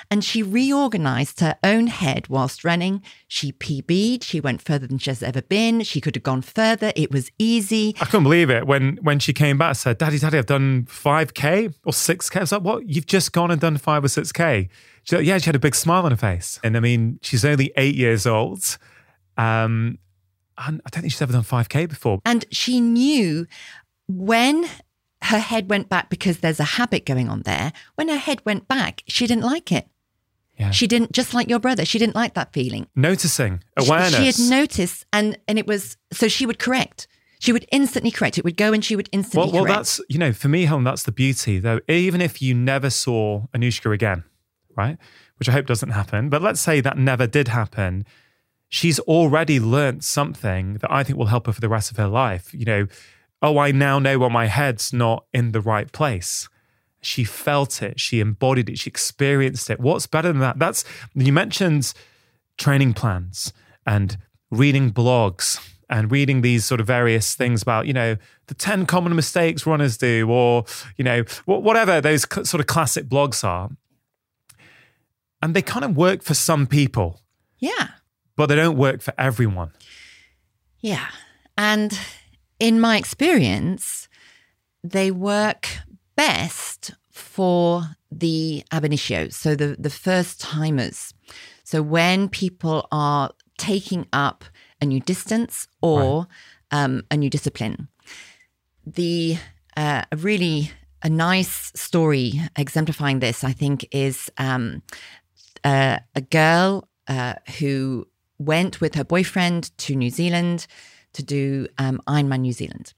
and she reorganized her own head whilst running. She PB'd. She went further than she's ever been. She could have gone further. It was easy. I couldn't believe it when when she came back. Said, "Daddy, Daddy, I've done five k or six k." I was like, "What? You've just gone and done five or six k?" She, yeah, she had a big smile on her face, and I mean, she's only eight years old. Um, and I don't think she's ever done five k before. And she knew when her head went back because there's a habit going on there. When her head went back, she didn't like it. Yeah. She didn't, just like your brother, she didn't like that feeling. Noticing, awareness. She, she, had noticed, and, and it was, so she would correct. She would instantly correct. It would go and she would instantly well, well, that's, you know, for me, Helen, that's the beauty, though. Even if you never saw Anushka again, right? Which I hope doesn't happen, but let's say that never did happen. She's already learnt something that I think will help her for the rest of her life. You know, oh, I now know when my head's not in the right place. She felt it, she embodied it, she experienced it. What's better than that? That's you mentioned training plans and reading blogs and reading these sort of various things about, you know, the 10 common mistakes runners do, or, you know, whatever those sort of classic blogs are. And they kind of work for some people. Yeah. But they don't work for everyone. Yeah. And in my experience, they work best for the ab initio, so the, the first timers. So when people are taking up a new distance or um, a new discipline. The uh, really a nice story exemplifying this, I think, is um, uh, a girl uh, who went with her boyfriend to New Zealand to do um, Ironman New Zealand.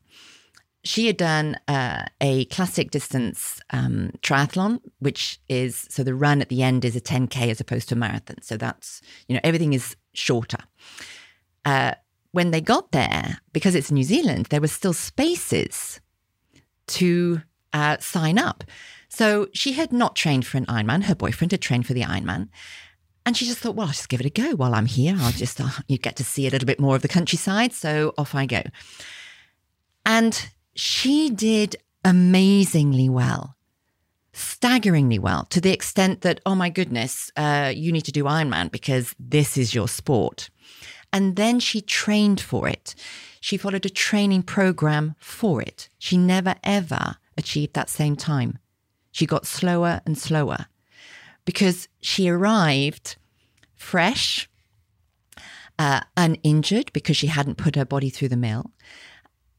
She had done uh, a classic distance um, triathlon, which is so the run at the end is a 10K as opposed to a marathon. So that's, you know, everything is shorter. Uh, when they got there, because it's New Zealand, there were still spaces to uh, sign up. So she had not trained for an Ironman. Her boyfriend had trained for the Ironman. And she just thought, well, I'll just give it a go while I'm here. I'll just, uh, you get to see a little bit more of the countryside. So off I go. And she did amazingly well, staggeringly well, to the extent that, oh my goodness, uh, you need to do Ironman because this is your sport. And then she trained for it. She followed a training program for it. She never, ever achieved that same time. She got slower and slower because she arrived fresh, uh, uninjured because she hadn't put her body through the mill.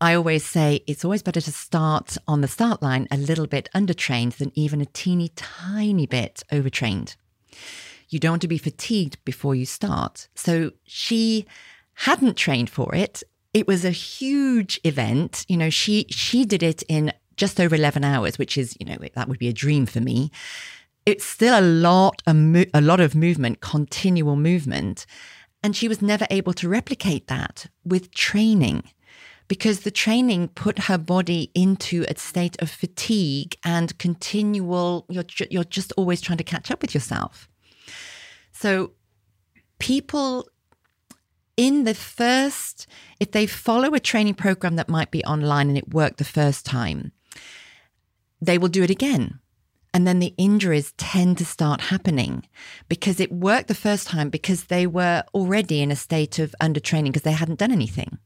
I always say it's always better to start on the start line a little bit undertrained than even a teeny tiny bit overtrained. You don't want to be fatigued before you start. So she hadn't trained for it. It was a huge event. You know, she she did it in just over 11 hours, which is, you know, that would be a dream for me. It's still a lot, a, mo- a lot of movement, continual movement. And she was never able to replicate that with training because the training put her body into a state of fatigue and continual, you're, you're just always trying to catch up with yourself. So people in the first, if they follow a training program that might be online and it worked the first time, they will do it again. And then the injuries tend to start happening because it worked the first time because they were already in a state of undertraining because they hadn't done anything.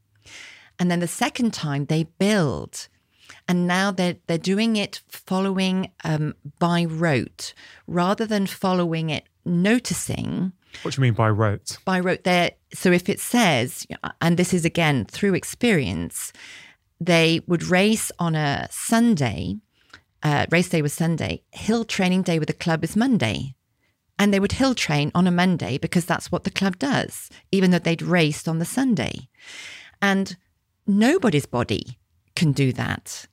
And then the second time they build. And now they're, they're doing it following um, by rote rather than following it noticing. What do you mean by rote? By rote, there. So if it says, and this is again through experience, they would race on a Sunday uh, race day was Sunday. Hill training day with the club is Monday. And they would hill train on a Monday because that's what the club does, even though they'd raced on the Sunday. And nobody's body can do that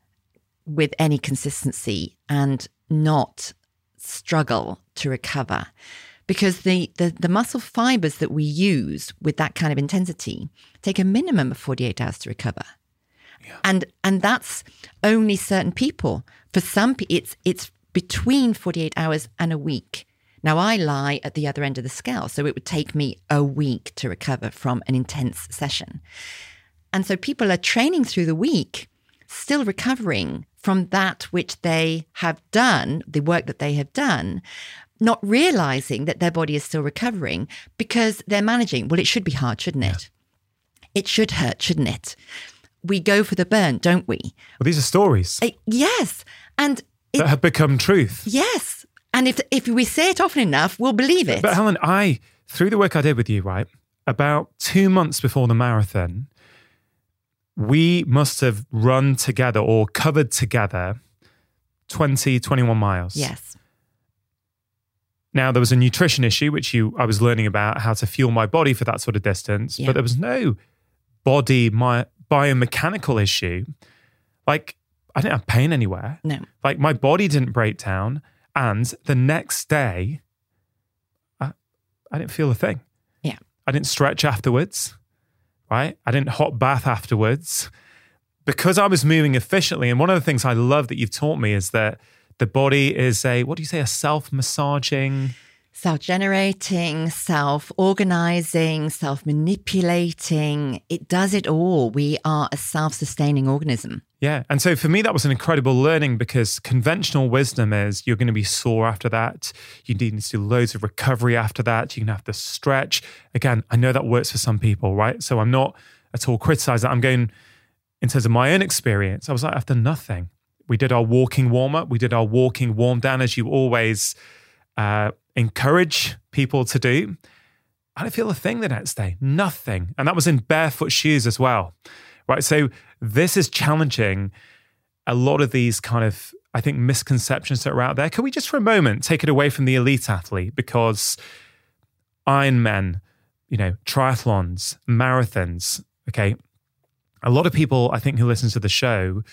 with any consistency and not struggle to recover because the, the, the muscle fibers that we use with that kind of intensity take a minimum of 48 hours to recover. Yeah. And and that's only certain people. For some it's it's between 48 hours and a week. Now I lie at the other end of the scale, so it would take me a week to recover from an intense session. And so people are training through the week, still recovering from that which they have done, the work that they have done, not realizing that their body is still recovering because they're managing. Well, it should be hard, shouldn't it? Yeah. It should hurt, shouldn't it? we go for the burn, don't we? Well, these are stories. Uh, yes. And it, that have become truth. Yes. And if if we say it often enough, we'll believe it. But Helen, I through the work I did with you, right, about two months before the marathon, we must have run together or covered together 20, 21 miles. Yes. Now there was a nutrition issue, which you I was learning about how to fuel my body for that sort of distance, yeah. but there was no body my biomechanical issue, like I didn't have pain anywhere. No. Like my body didn't break down. And the next day, I, I didn't feel a thing. Yeah. I didn't stretch afterwards, right? I didn't hot bath afterwards because I was moving efficiently. And one of the things I love that you've taught me is that the body is a, what do you say, a self massaging self generating, self organizing, self manipulating. It does it all. We are a self sustaining organism. Yeah. And so for me, that was an incredible learning because conventional wisdom is you're going to be sore after that. You need to do loads of recovery after that. Going to have to stretch. Again, I know that works for some people, right? So I'm not at all criticizing that. I'm going, in terms of my own experience, I was like, after nothing. We did our walking warm up. We did our walking warm down as you always uh, encourage people to do. I didn't feel a thing the next day, nothing. And that was in barefoot shoes as well, right? So this is challenging a lot of these kind of, I think, misconceptions that are out there. Can we just for a moment take it away from the elite athlete? Because Ironmen, you know, triathlons, marathons, okay, a lot of people, I think, who listen to the show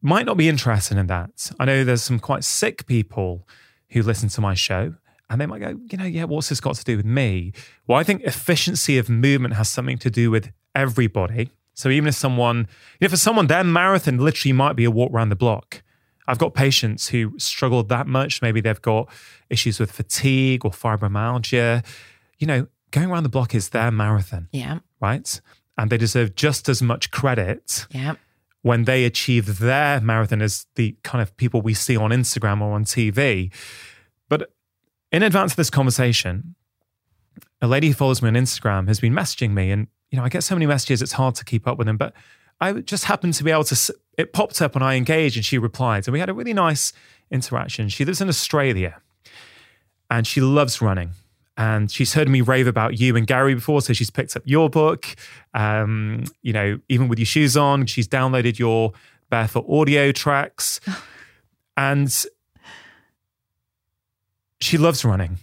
might not be interested in that. I know there's some quite sick people who listen to my show and they might go, you know, yeah, what's this got to do with me? Well, I think efficiency of movement has something to do with everybody. So even if someone, you know, for someone, their marathon literally might be a walk around the block. I've got patients who struggle that much. Maybe they've got issues with fatigue or fibromyalgia. You know, going around the block is their marathon. Yeah. Right. And they deserve just as much credit. Yeah. When they achieve their marathon as the kind of people we see on Instagram or on TV. But in advance of this conversation, a lady who follows me on Instagram has been messaging me and you know, I get so many messages, it's hard to keep up with them. But I just happened to be able to, it popped up and I engaged and she replied. And we had a really nice interaction. She lives in Australia and she loves running. And she's heard me rave about you and Gary before. So she's picked up your book. Um, you know, even with your shoes on, she's downloaded your barefoot audio tracks. (sighs) and she loves running.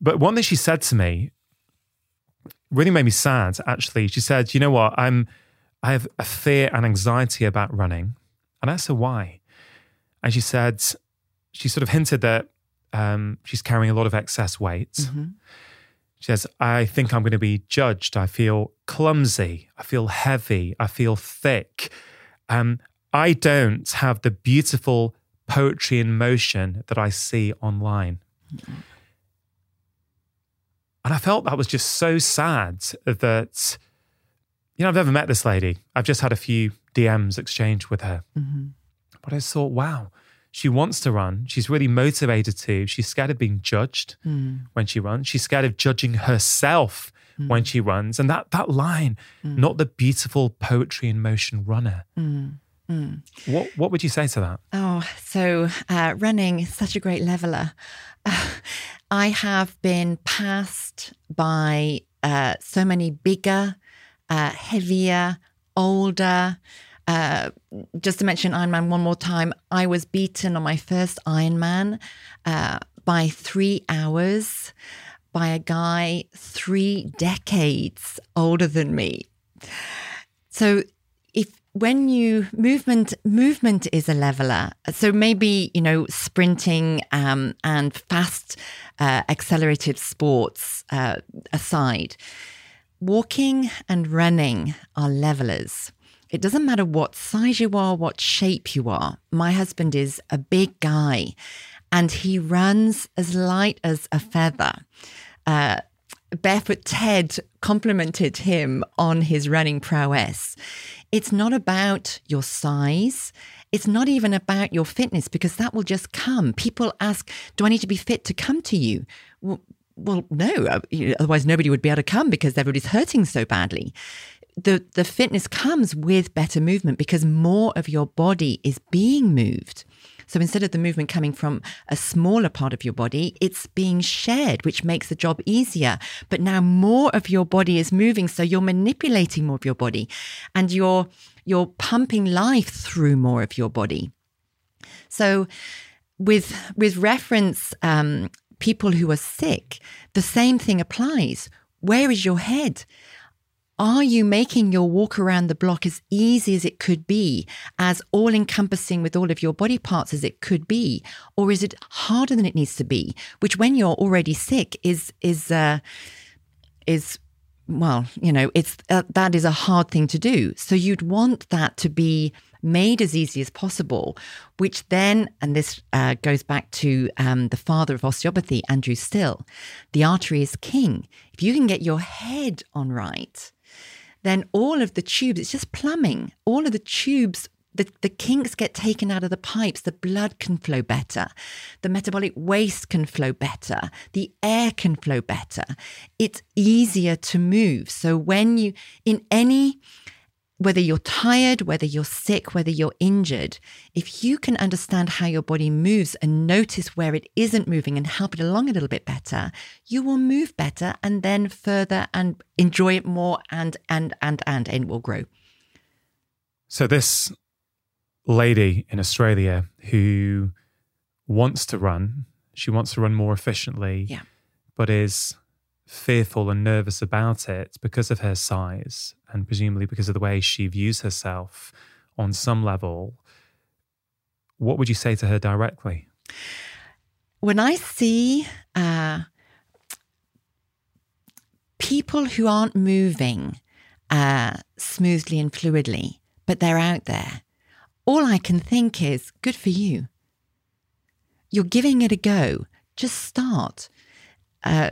But one thing she said to me really made me sad actually she said you know what i'm i have a fear and anxiety about running and i asked her why and she said she sort of hinted that um, she's carrying a lot of excess weight mm-hmm. she says i think i'm going to be judged i feel clumsy i feel heavy i feel thick um, i don't have the beautiful poetry in motion that i see online mm-hmm. And I felt that was just so sad that, you know, I've never met this lady. I've just had a few DMs exchanged with her. Mm-hmm. But I thought, wow, she wants to run. She's really motivated to. She's scared of being judged mm. when she runs. She's scared of judging herself mm. when she runs. And that that line, mm. not the beautiful poetry in motion runner. Mm. Mm. What what would you say to that? Oh, so uh, running is such a great leveler. Uh, I have been passed by uh, so many bigger, uh, heavier, older. Uh, just to mention Ironman one more time, I was beaten on my first Ironman uh, by three hours by a guy three decades older than me. So if when you movement movement is a leveler so maybe you know sprinting um, and fast uh, accelerated sports uh, aside walking and running are levelers it doesn't matter what size you are what shape you are my husband is a big guy and he runs as light as a feather uh, Barefoot Ted complimented him on his running prowess. It's not about your size. It's not even about your fitness because that will just come. People ask, Do I need to be fit to come to you? Well, well no, uh, otherwise nobody would be able to come because everybody's hurting so badly. The, the fitness comes with better movement because more of your body is being moved. So instead of the movement coming from a smaller part of your body, it's being shared, which makes the job easier. But now more of your body is moving. So you're manipulating more of your body and you're, you're pumping life through more of your body. So with, with reference, um, people who are sick, the same thing applies. Where is your head? Are you making your walk around the block as easy as it could be, as all encompassing with all of your body parts as it could be? Or is it harder than it needs to be? Which, when you're already sick, is, is, uh, is, well, you know, it's uh, that is a hard thing to do. So you'd want that to be made as easy as possible, which then, and this uh, goes back to um, the father of osteopathy, Andrew Still, the artery is king. If you can get your head on right, then all of the tubes, it's just plumbing, all of the tubes the, the kinks get taken out of the pipes, the blood can flow better, the metabolic waste can flow better, the air can flow better. It's easier to move. So, when you, in any whether you're tired, whether you're sick, whether you're injured, if you can understand how your body moves and notice where it isn't moving and help it along a little bit better, you will move better and then further and enjoy it more and and and and, and it will grow. So this lady in Australia who wants to run, she wants to run more efficiently, Yeah. but is fearful and nervous about it because of her size and presumably because of the way she views herself on some level. What would you say to her directly? when I see uh, people who aren't moving uh, smoothly and fluidly, but they're out there, all I can think is good for you. You're giving it a go. Just start. Uh,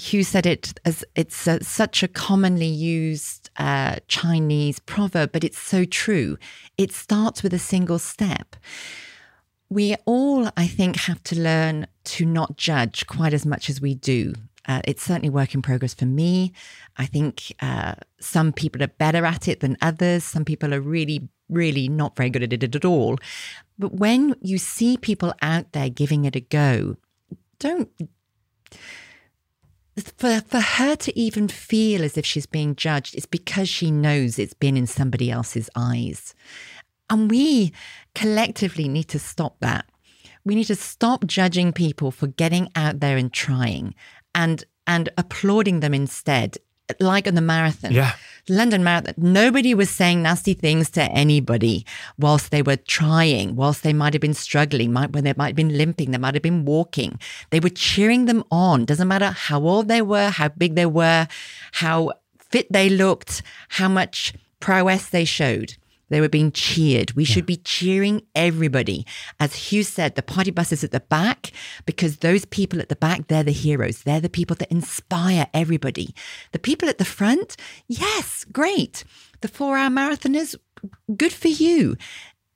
Hugh said it as it's uh, such a commonly used uh, Chinese proverb, but it's so true. It starts with a single step we all, I think, have to learn to not judge quite as much as we do. Uh, it's certainly work in progress for me. I think uh, some people are better at it than others. Some people are really, really not very good at it at all. But when you see people out there giving it a go, don't. For, for her to even feel as if she's being judged, is because she knows it's been in somebody else's eyes. And we collectively need to stop that. We need to stop judging people for getting out there and trying and and applauding them instead. Like on the marathon. Yeah. London Marathon, nobody was saying nasty things to anybody whilst they were trying, whilst they might have been struggling, might, when they might have been limping, they might have been walking. They were cheering them on. Doesn't matter how old they were, how big they were, how fit they looked, how much prowess they showed. They were being cheered. We should be cheering everybody. As Hugh said, the party bus is at the back because those people at the back, they're the heroes. They're the people that inspire everybody. The people at the front, yes, great. The four hour marathoners, good for you.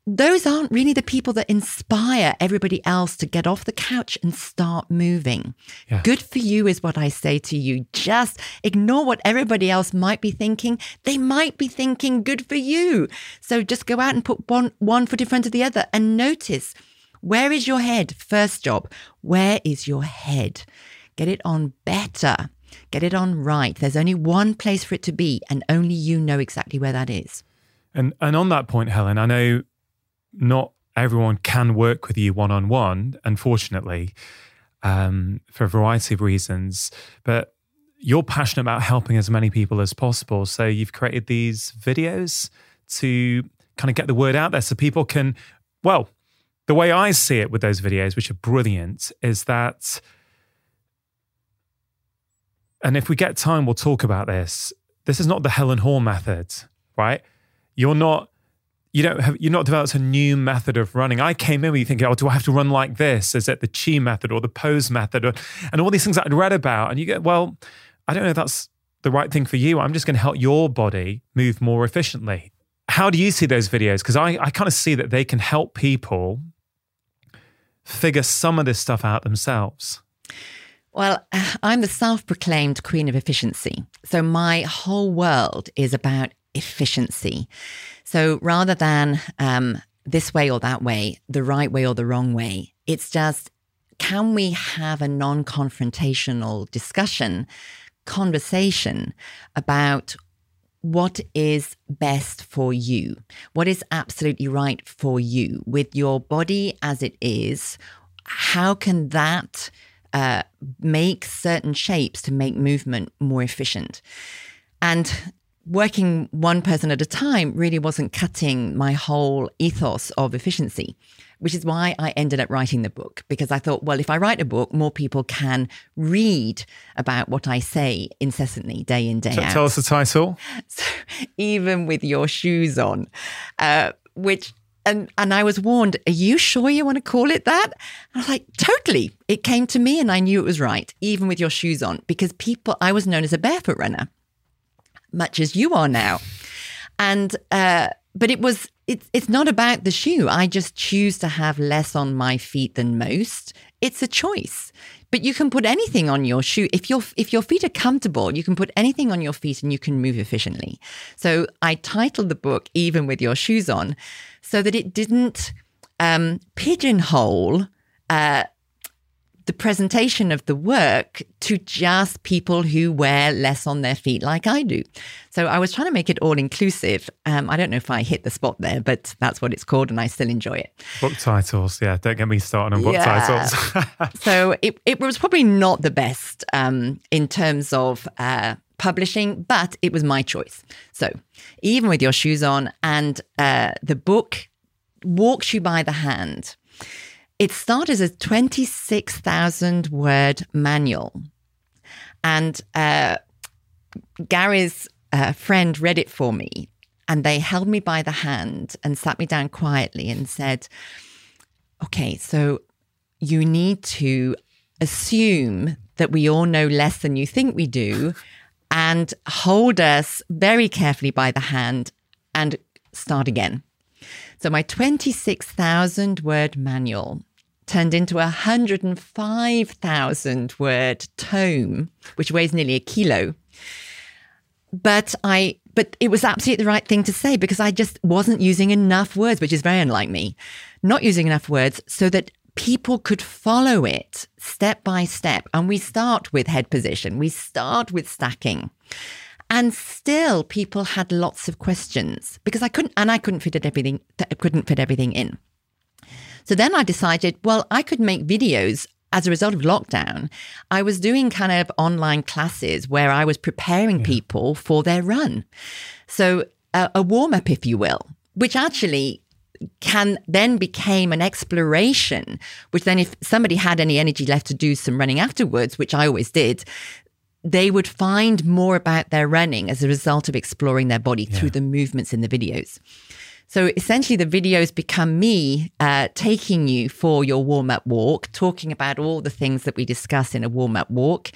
Those aren't really the people that inspire everybody else to get off the couch and start moving. Yeah. Good for you is what I say to you. Just ignore what everybody else might be thinking. They might be thinking good for you. So just go out and put one, one foot in front of the other and notice where is your head? First job. Where is your head? Get it on better. Get it on right. There's only one place for it to be, and only you know exactly where that is. And and on that point, Helen, I know not everyone can work with you one on one, unfortunately, um, for a variety of reasons. But you're passionate about helping as many people as possible. So you've created these videos to kind of get the word out there so people can, well, the way I see it with those videos, which are brilliant, is that, and if we get time, we'll talk about this. This is not the Helen Hall method, right? You're not you don't have you're not developed a new method of running. I came in with you thinking, oh, do I have to run like this? Is it the chi method or the pose method or, and all these things that I'd read about? And you get, well, I don't know if that's the right thing for you. I'm just going to help your body move more efficiently. How do you see those videos? Because I, I kind of see that they can help people figure some of this stuff out themselves. Well, I'm the self proclaimed queen of efficiency. So my whole world is about efficiency. So rather than um, this way or that way, the right way or the wrong way, it's just can we have a non confrontational discussion, conversation about what is best for you? What is absolutely right for you with your body as it is? How can that uh, make certain shapes to make movement more efficient? And working one person at a time really wasn't cutting my whole ethos of efficiency, which is why I ended up writing the book. Because I thought, well, if I write a book, more people can read about what I say incessantly, day in, day So out. tell us the title. (laughs) So, even with your shoes on, uh, which and and I was warned. Are you sure you want to call it that? I was like, totally. It came to me, and I knew it was right, even with your shoes on, because people. I was known as a barefoot runner, much as you are now, and uh, but it was. It's it's not about the shoe. I just choose to have less on my feet than most. it's a choice. But you can put anything on your shoe. If your if your feet are comfortable, you can put anything on your feet and you can move efficiently. So I titled the book "Even with Your Shoes On," so that it didn't um, pigeonhole uh, the presentation of the work to just people who wear less on their feet, like I do. So I was trying to make it all inclusive. Um, I don't know if I hit the spot there, but that's what it's called, and I still enjoy it. Book titles, yeah. Don't get me started on book yeah. titles. (laughs) (laughs) so it, it was probably not the best um, in terms of. Uh, publishing, but it was my choice. So, even with your shoes on, and uh, the book walks you by the hand. It started as a 26,000 word manual. And uh, Gary's uh, friend read it for me. And they held me by the hand and sat me down quietly and said, Okay, so you need to assume that we all know less than you think we do and hold us very carefully by the hand and start again. So my 26,000 word manual turned into a 105,000 word tome, which weighs nearly a kilo. But I but it was absolutely the right thing to say because I just wasn't using enough words, which is very unlike me. Not using enough words so that people could follow it step by step. And we start with head position, we start with stacking. And still people had lots of questions because I couldn't and I couldn't fit everything couldn't fit everything in. So then I decided, well, I could make videos as a result of lockdown, I was doing kind of online classes where I was preparing yeah. people for their run. So uh, a warm up, if you will, which actually can then became an exploration, which then if somebody had any energy left to do some running afterwards, which I always did, they would find more about their running as a result of exploring their body yeah. through the movements in the videos. So essentially, the videos become me uh, taking you for your warm up walk, talking about all the things that we discuss in a warm up walk,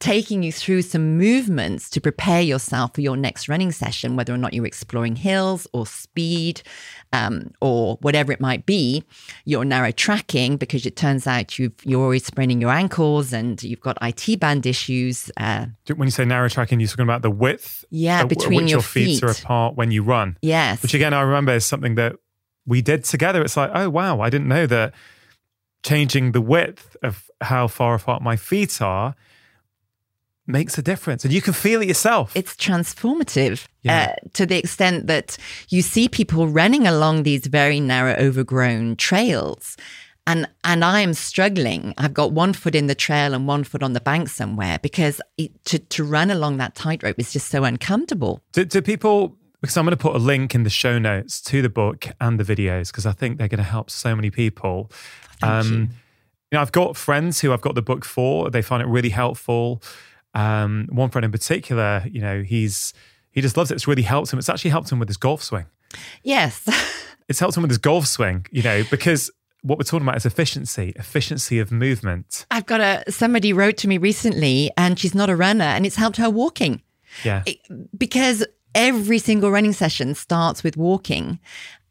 taking you through some movements to prepare yourself for your next running session, whether or not you're exploring hills or speed um, or whatever it might be. You're narrow tracking because it turns out you've, you're always spraining your ankles and you've got IT band issues. Uh, when you say narrow tracking, you're talking about the width, yeah, between which your, your feet, feet are apart when you run. Yes, which again I remember is something that we did together. It's like, oh wow, I didn't know that changing the width of how far apart my feet are makes a difference and you can feel it yourself. It's transformative yeah. uh, to the extent that you see people running along these very narrow, overgrown trails. And, and I am struggling. I've got one foot in the trail and one foot on the bank somewhere because it, to, to run along that tightrope is just so uncomfortable. Do, do people, because I'm going to put a link in the show notes to the book and the videos because I think they're going to help so many people. Thank um, you. you know, I've got friends who I've got the book for. They find it really helpful. Um, one friend in particular, you know, he's he just loves it. It's really helped him. It's actually helped him with his golf swing. Yes. (laughs) it's helped him with his golf swing, you know, because what we're talking about is efficiency, efficiency of movement. I've got a somebody wrote to me recently and she's not a runner and it's helped her walking. Yeah. Because every single running session starts with walking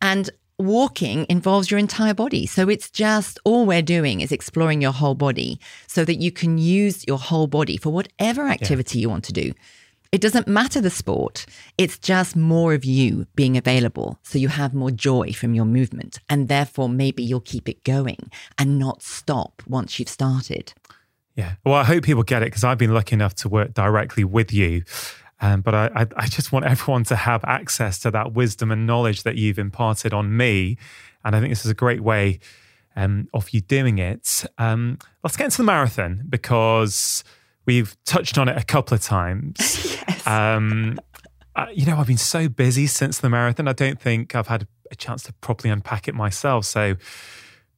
and walking involves your entire body. So it's just all we're doing is exploring your whole body so that you can use your whole body for whatever activity yeah. you want to do. It doesn't matter the sport. It's just more of you being available. So you have more joy from your movement. And therefore, maybe you'll keep it going and not stop once you've started. Yeah. Well, I hope people get it because I've been lucky enough to work directly with you. Um, but I, I, I just want everyone to have access to that wisdom and knowledge that you've imparted on me. And I think this is a great way um, of you doing it. Um, let's get into the marathon because we've touched on it a couple of times. (laughs) yes. Um, uh, you know, I've been so busy since the marathon. I don't think I've had a chance to properly unpack it myself. So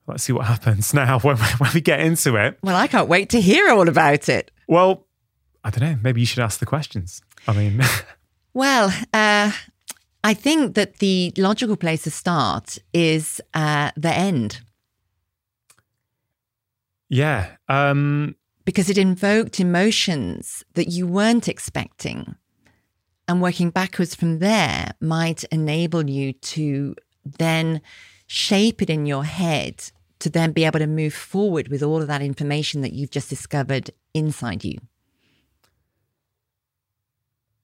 let's see what happens (laughs) now when, when we get into it. Well, I can't wait to hear all about it. Well, I don't know. Maybe you should ask the questions. I mean, (laughs) well, uh, I think that the logical place to start is uh, the end. Yeah. Um, because it invoked emotions that you weren't expecting. And working backwards from there might enable you to then shape it in your head to then be able to move forward with all of that information that you've just discovered inside you?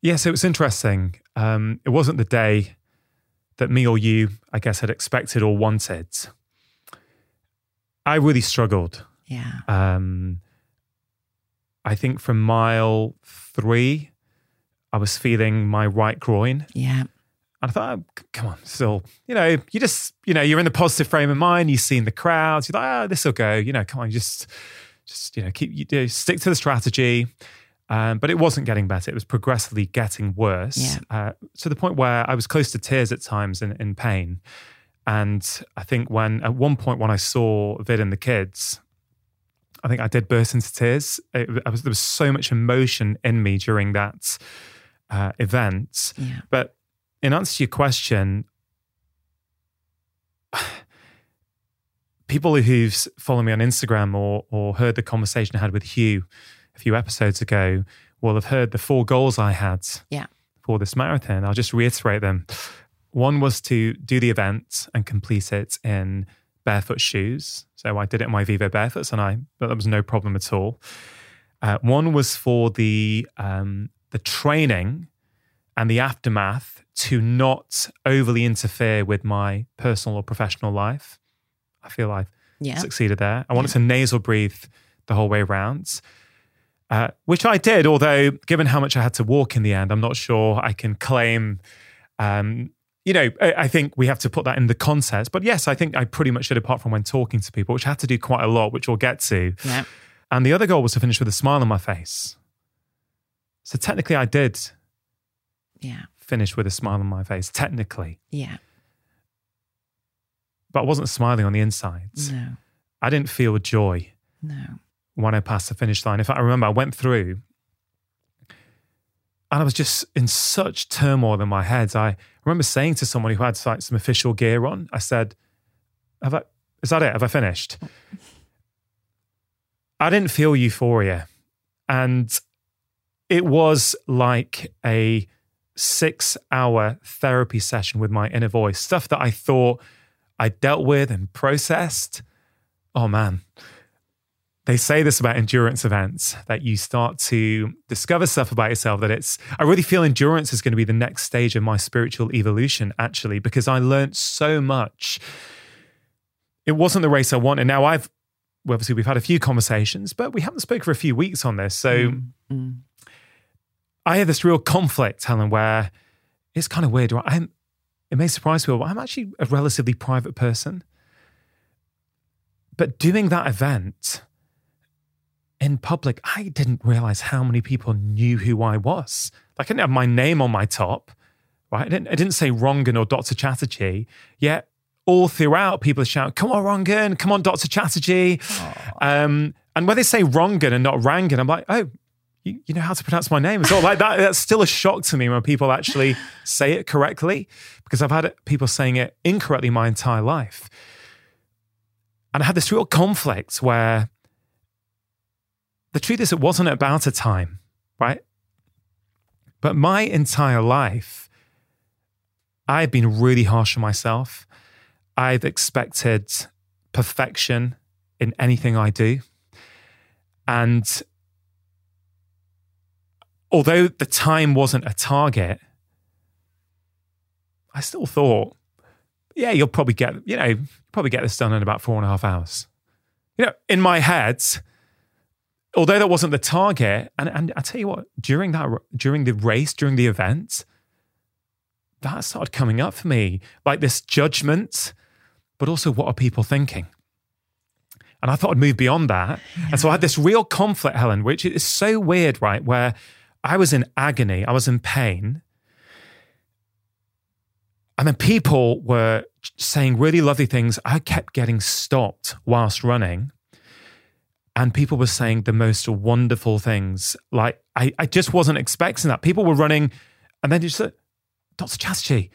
Yeah, so it was interesting. Um, it wasn't the day that me or you, I guess, had expected or wanted. I really struggled. Yeah. Um, I think from mile three, I was feeling my right groin. Yeah. And I thought, oh, come on, still, you know, you just, you know, you're in the positive frame of mind. You've seen the crowds. You're like, oh, this will go. You know, come on, just, just, you know, keep, you know, stick to the strategy. Um, but it wasn't getting better. It was progressively getting worse Yeah. uh, to the point where I was close to tears at times in, in pain. And I think when, at one point, when I saw Vid and the kids, I think I did burst into tears. It, I was, there was so much emotion in me during that uh, event. Yeah. But in answer to your question, (sighs) people who've followed me on Instagram or or heard the conversation I had with Hugh a few episodes ago will have heard the four goals I had Yeah. for this marathon. I'll just reiterate them. One was to do the event and complete it in barefoot shoes. So I did it in my Vivo barefoots, and I but that was no problem at all. Uh, one was for the um, the training and the aftermath to not overly interfere with my personal or professional life. I feel I've Yeah. succeeded there. I wanted to nasal breathe the whole way around, uh, which I did. Although, given how much I had to walk in the end, I'm not sure I can claim. Um, you know, I I think we have to put that in the context. But yes, I think I pretty much did, apart from when talking to people, which I had to do quite a lot, which we'll get to. Yeah. And the other goal was to finish with a smile on my face. So technically, I did Yeah. finish with a smile on my face, technically, Yeah. but I wasn't smiling on the inside. No. I didn't feel joy No. When I passed the finish line. In fact, I remember I went through and I was just in such turmoil in my head. I remember saying to someone who had like some official gear on, I said, Have I is that it? Have I finished? I didn't feel euphoria. And it was like a six hour therapy session with my inner voice, stuff that I thought I dealt with and processed. Oh man, they say this about endurance events that you start to discover stuff about yourself that it's i really feel endurance is going to be the next stage of my spiritual evolution actually because i learned so much it wasn't the race i wanted now i've well, obviously we've had a few conversations but we haven't spoken for a few weeks on this so Mm. i had this real conflict helen where it's kind of weird right? i'm it may surprise people but i'm actually a relatively private person but doing that event in public, I didn't realize how many people knew who I was. Like I didn't have my name on my top, right? I didn't, I didn't say Rongan or Dr. Chatterjee. Yet all throughout, people are shouting, "Come on, Rongan! Come on, Dr. Chatterjee!" Um, and when they say Rongan and not Rangan, I'm like, "Oh, you, you know how to pronounce my name as well." Like that, (laughs) that's still a shock to me when people actually say it correctly, because I've had people saying it incorrectly my entire life. And I had this real conflict where the truth is, it wasn't about a time, right? But my entire life, I've been really harsh on myself. I've expected perfection in anything I do. And although the time wasn't a target, I still thought, yeah, you'll probably get, you know, probably get this done in about four and a half hours. You know, in my head, although that wasn't the target, and and I tell you what, during that during the race, during the event, that started coming up for me, like this judgment, but also what are people thinking? And I thought I'd move beyond that. And so I had this real conflict, Helen, which is so weird, right? Where I was in agony, I was in pain. And then people were saying really lovely things. I kept getting stopped whilst running and people were saying the most wonderful things. Like I, I just wasn't expecting that. People were running, and then just said, Dr. Chatterjee,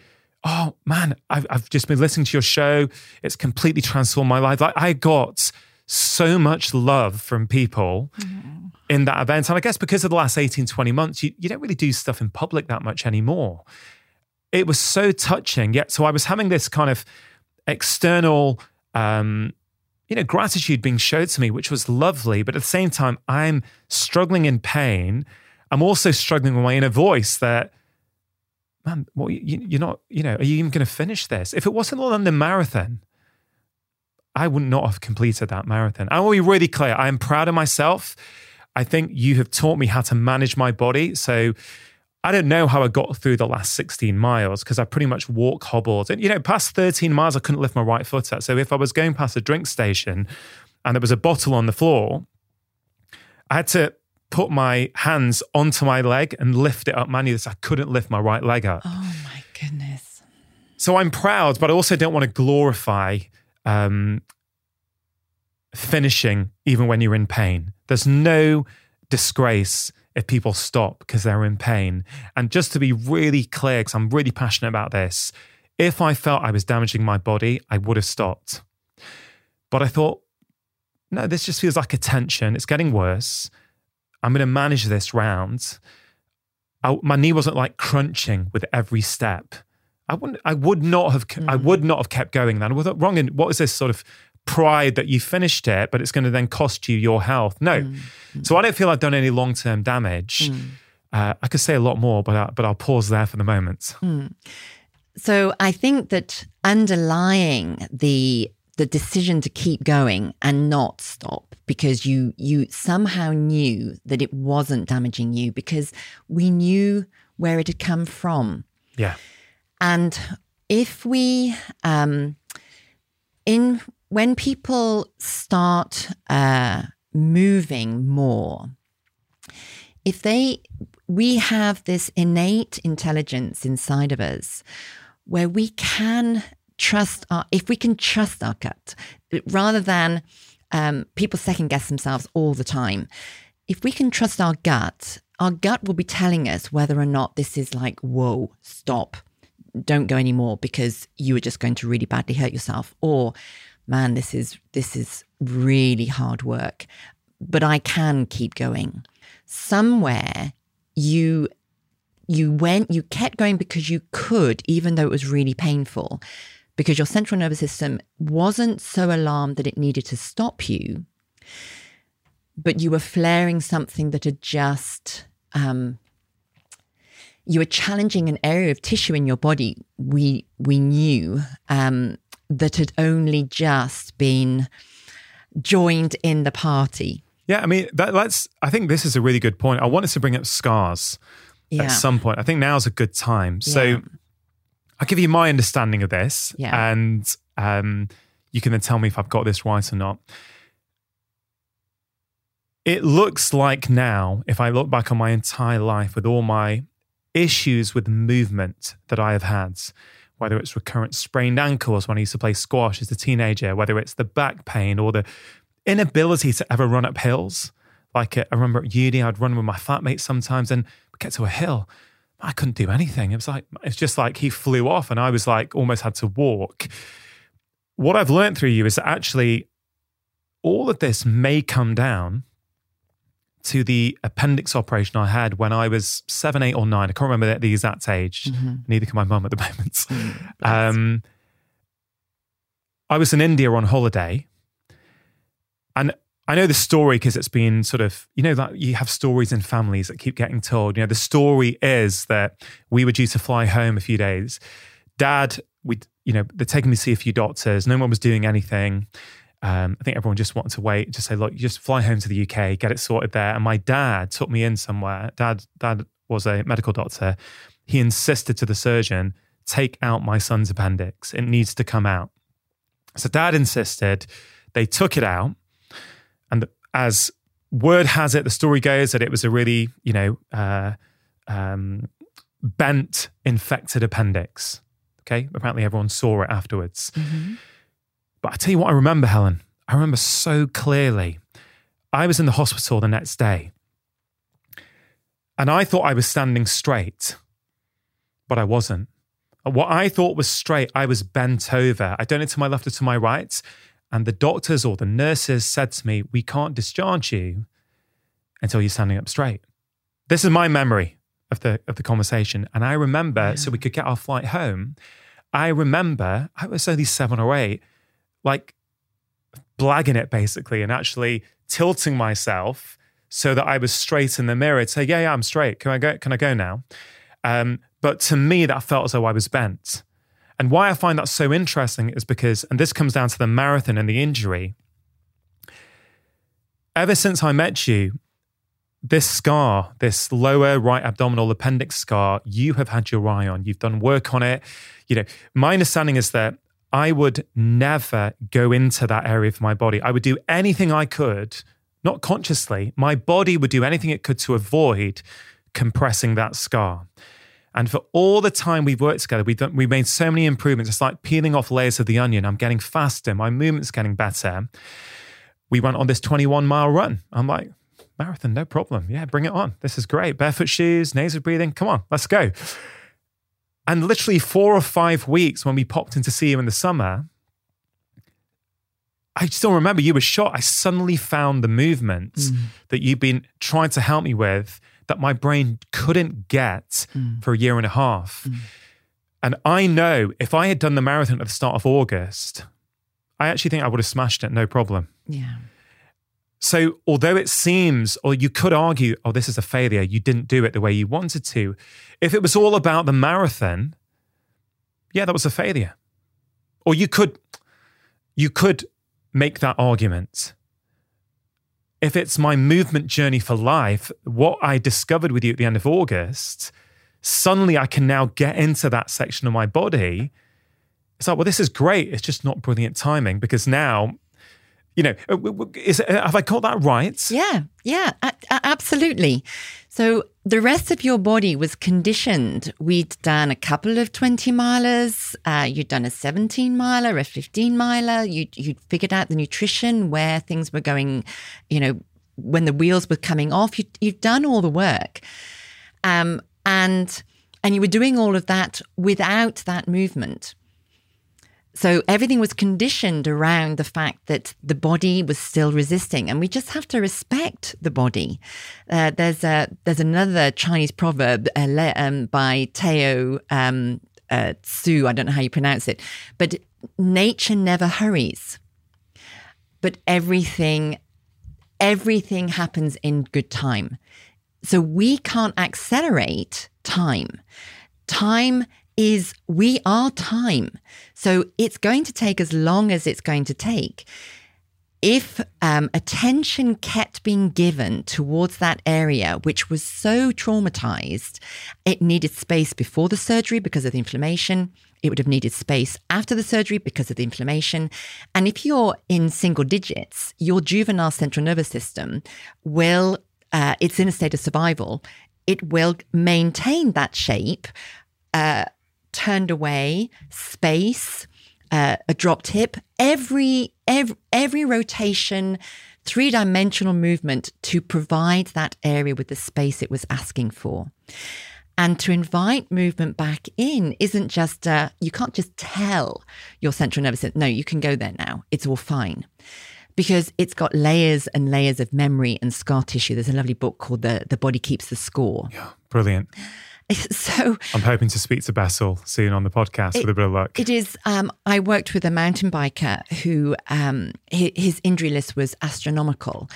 oh man, I've, I've just been listening to your show. It's completely transformed my life. Like I got so much love from people in that event. And I guess because of the last 18, 20 months, you, you don't really do stuff in public that much anymore. It was so touching. Yet, so I was having this kind of external, um, you know, gratitude being showed to me, which was lovely. But at the same time, I'm struggling in pain. I'm also struggling with my inner voice that, man, well, you, you're not, you know, are you even going to finish this? If it wasn't the London Marathon, I would not have completed that marathon. I will be really clear. I am proud of myself. I think you have taught me how to manage my body. So I don't know how I got through the last 16 miles because I pretty much walk hobbled. And, you know, past 13 miles, I couldn't lift my right foot up. So if I was going past a drink station and there was a bottle on the floor, I had to put my hands onto my leg and lift it up manually. So I couldn't lift my right leg up. Oh my goodness. So I'm proud, but I also don't want to glorify um, finishing even when you're in pain. There's no disgrace if people stop because they're in pain. And just to be really clear, because I'm really passionate about this, if I felt I was damaging my body, I would have stopped. But I thought, no, this just feels like a tension. It's getting worse. I'm going to manage this round. I, my knee wasn't like crunching with every step. I wouldn't. I would not have. Mm. I would not have kept going. Then I was wrong. In what was this sort of pride that you finished it, but it's going to then cost you your health? No. Mm. So I don't feel I've done any long term damage. Mm. Uh, I could say a lot more, but I, but I'll pause there for the moment. Mm. So I think that underlying the the decision to keep going and not stop because you you somehow knew that it wasn't damaging you because we knew where it had come from. Yeah. And if we, um, in when people start uh, moving more, if they, we have this innate intelligence inside of us where we can trust our, if we can trust our gut rather than um, people second guess themselves all the time. If we can trust our gut, our gut will be telling us whether or not this is like, whoa, stop don't go anymore because you are just going to really badly hurt yourself or man this is this is really hard work but i can keep going. Somewhere you you went you kept going because you could even though it was really painful because your central nervous system wasn't so alarmed that it needed to stop you but you were flaring something that had just um, you were challenging an area of tissue in your body we we knew um, that had only just been joined in the party. Yeah, I mean that, that's. I think this is a really good point. I wanted to bring up scars yeah. at some point. I think now's a good time. So yeah. I'll give you my understanding of this, yeah. and um, you can then tell me if I've got this right or not. It looks like now, if I look back on my entire life with all my issues with movement that I have had, whether it's recurrent sprained ankles when I used to play squash as a teenager, whether it's the back pain or the inability to ever run up hills. Like uh, I remember at uni, I'd run with my flatmates sometimes and we'd get to a hill. I couldn't do anything. It was like, it's just like he flew off and I was like almost had to walk. What I've learned through you is that actually all of this may come down to the appendix operation I had when I was seven, eight, or nine. I can't remember the exact age. Mm-hmm. Neither can my mum at the (laughs) moment. Mm, um, I was in India on holiday, and I know the story because it's been sort of, you know, that you have stories in families that keep getting told. You know, the story is that we were due to fly home a few days. Dad, we, you know, they're taking me to see a few doctors. No one was doing anything. Um, I think everyone just wanted to wait, just say, look, just fly home to the UK, get it sorted there. And my dad took me in somewhere. Dad, dad was a medical doctor. He insisted to the surgeon, take out my son's appendix. It needs to come out. So dad insisted. They took it out. And as word has it, the story goes that it was a really, you know, uh, um, bent, infected appendix. Okay. Apparently everyone saw it afterwards. Mm-hmm. But I tell you what, I remember, Helen. I remember so clearly. I was in the hospital the next day and I thought I was standing straight, but I wasn't. What I thought was straight, I was bent over. I don't know to my left or to my right. And the doctors or the nurses said to me, We can't discharge you until you're standing up straight. This is my memory of the of the conversation. And I remember, yeah. so we could get our flight home. I remember I was only seven or eight like blagging it basically and actually tilting myself so that I was straight in the mirror to say, yeah, yeah, I'm straight. Can I go? Can I go now? Um, but to me, that felt as though I was bent. And why I find that so interesting is because, and this comes down to the marathon and the injury. Ever since I met you, this scar, this lower right abdominal appendix scar, you have had your eye on. You've done work on it. You know, my understanding is that I would never go into that area of my body. I would do anything I could, not consciously. My body would do anything it could to avoid compressing that scar. And for all the time we've worked together, we've, done, we've made so many improvements. It's like peeling off layers of the onion. I'm getting faster. My movement's getting better. We went on this 21 mile run. I'm like, marathon, no problem. Yeah, bring it on. This is great. Barefoot shoes, nasal breathing. Come on, let's go. And literally four or five weeks when we popped in to see you in the summer, I still remember you were shot. I suddenly found the movement mm. that you've been trying to help me with that my brain couldn't get mm. for a year and a half. Mm. And I know if I had done the marathon at the start of August, I actually think I would have smashed it, no problem. Yeah. So, although it seems, or you could argue, oh, this is a failure, you didn't do it the way you wanted to. If it was all about the marathon, yeah, that was a failure. Or you could, you could make that argument. If it's my movement journey for life, what I discovered with you at the end of August, suddenly I can now get into that section of my body. It's like, well, this is great. It's just not brilliant timing because now you know, uh, is, uh, have I got that right? Yeah, yeah, a- absolutely. So the rest of your body was conditioned. We'd done a couple of 20 milers, uh, you'd done a 17 miler, a 15 miler, you'd, you'd figured out the nutrition, where things were going, you know, when the wheels were coming off. You, you've done all the work. Um, and and you were doing all of that without that movement. So everything was conditioned around the fact that the body was still resisting, and we just have to respect the body. Uh, there's a there's another Chinese proverb uh, um, by Tao um, uh. I don't know how you pronounce it, but nature never hurries. But everything everything happens in good time. So we can't accelerate time. Time is we are time. So it's going to take as long as it's going to take. If um, attention kept being given towards that area, which was so traumatized, it needed space before the surgery because of the inflammation. It would have needed space after the surgery because of the inflammation. And if you're in single digits, your juvenile central nervous system will, uh, it's in a state of survival. It will maintain that shape uh, turned away, space, uh, a dropped hip, every, every, every rotation, three dimensional movement to provide that area with the space it was asking for. And to invite movement back in isn't just, uh, you can't just tell your central nervous system, no, you can go there now. It's all fine. Because it's got layers and layers of memory and scar tissue. There's a lovely book called The, the Body Keeps the Score. Yeah, brilliant. (laughs) So I'm hoping to speak to Bessel soon on the podcast it, with a bit of luck. It is. Um, I worked with a mountain biker who um, his injury list was astronomical,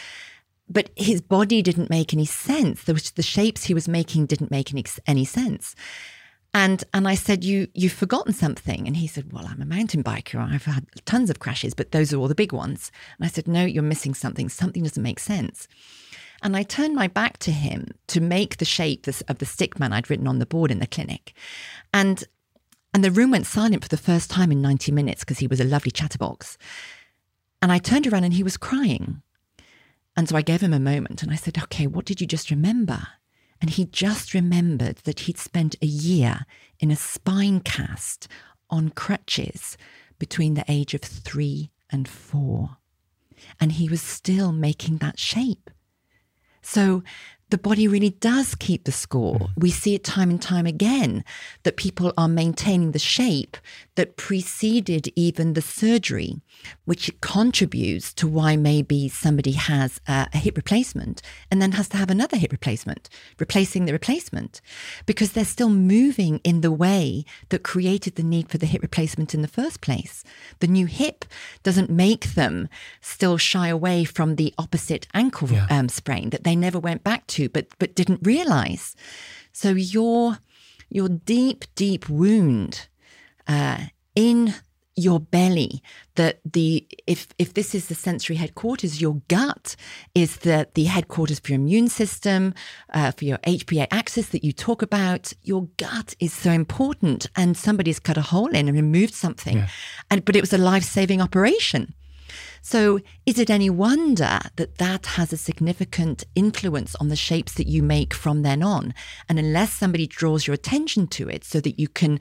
but his body didn't make any sense. The, the shapes he was making didn't make any, any sense. And and I said, you you've forgotten something. And he said, Well, I'm a mountain biker. I've had tons of crashes, but those are all the big ones. And I said, No, you're missing something. Something doesn't make sense. And I turned my back to him to make the shape of the stick man I'd written on the board in the clinic. And and the room went silent for the first time in 90 minutes because he was a lovely chatterbox. And I turned around and he was crying. And so I gave him a moment and I said, Okay, what did you just remember? And he just remembered that he'd spent a year in a spine cast on crutches between the age of three and four. And he was still making that shape. So the body really does keep the score. We see it time and time again that people are maintaining the shape that preceded even the surgery, which contributes to why maybe somebody has a, a, hip replacement and then has to have another hip replacement, replacing the replacement, because they're still moving in the way that created the need for the hip replacement in the first place. The new hip doesn't make them still shy away from the opposite ankle yeah. um, sprain that they never went back to, but but didn't realize. So your your deep, deep wound uh, in your belly that the if if this is the sensory headquarters your gut is the the headquarters for your immune system uh, for your hpa axis that you talk about your gut is so important and somebody's cut a hole in and removed something yeah. and but it was a life-saving operation so, is it any wonder that that has a significant influence on the shapes that you make from then on? And unless somebody draws your attention to it so that you can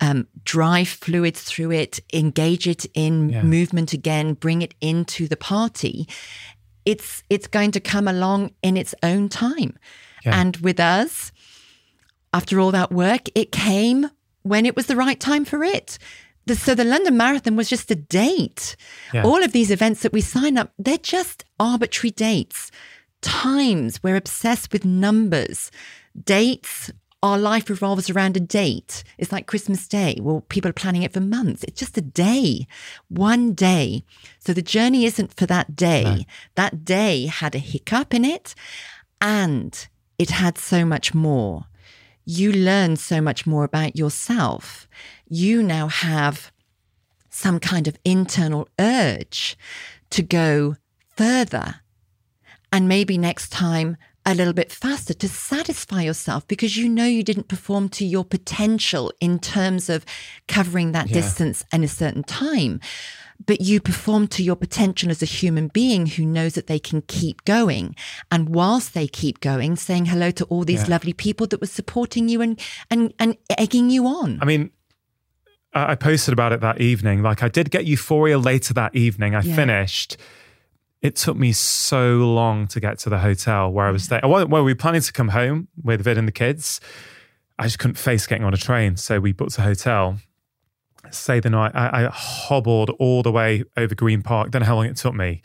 um, drive fluids through it, engage it in yeah. movement again, bring it into the party, it's it's going to come along in its own time. Yeah. And with us, after all that work, it came when it was the right time for it the, so the London Marathon was just a date. Yeah. All of these events that we sign up, they're just arbitrary dates. Times, we're obsessed with numbers. Dates, our life revolves around a date. It's like Christmas Day. Well, people are planning it for months. It's just a day, one day. So the journey isn't for that day. No. That day had a hiccup in it and it had so much more you learn so much more about yourself. You now have some kind of internal urge to go further. And maybe next time a little bit faster to satisfy yourself because you know you didn't perform to your potential in terms of covering that yeah. distance in a certain time but you perform to your potential as a human being who knows that they can keep going. And whilst they keep going, saying hello to all these yeah. lovely people that were supporting you and, and, and egging you on. I mean, I posted about it that evening. Like I did get euphoria later that evening. I yeah. finished. It took me so long to get to the hotel where I was staying. Well, we were planning to come home with Vid and the kids. I just couldn't face getting on a train. So we booked a hotel say the night, I, I, hobbled all the way over Green Park. Don't know how long it took me.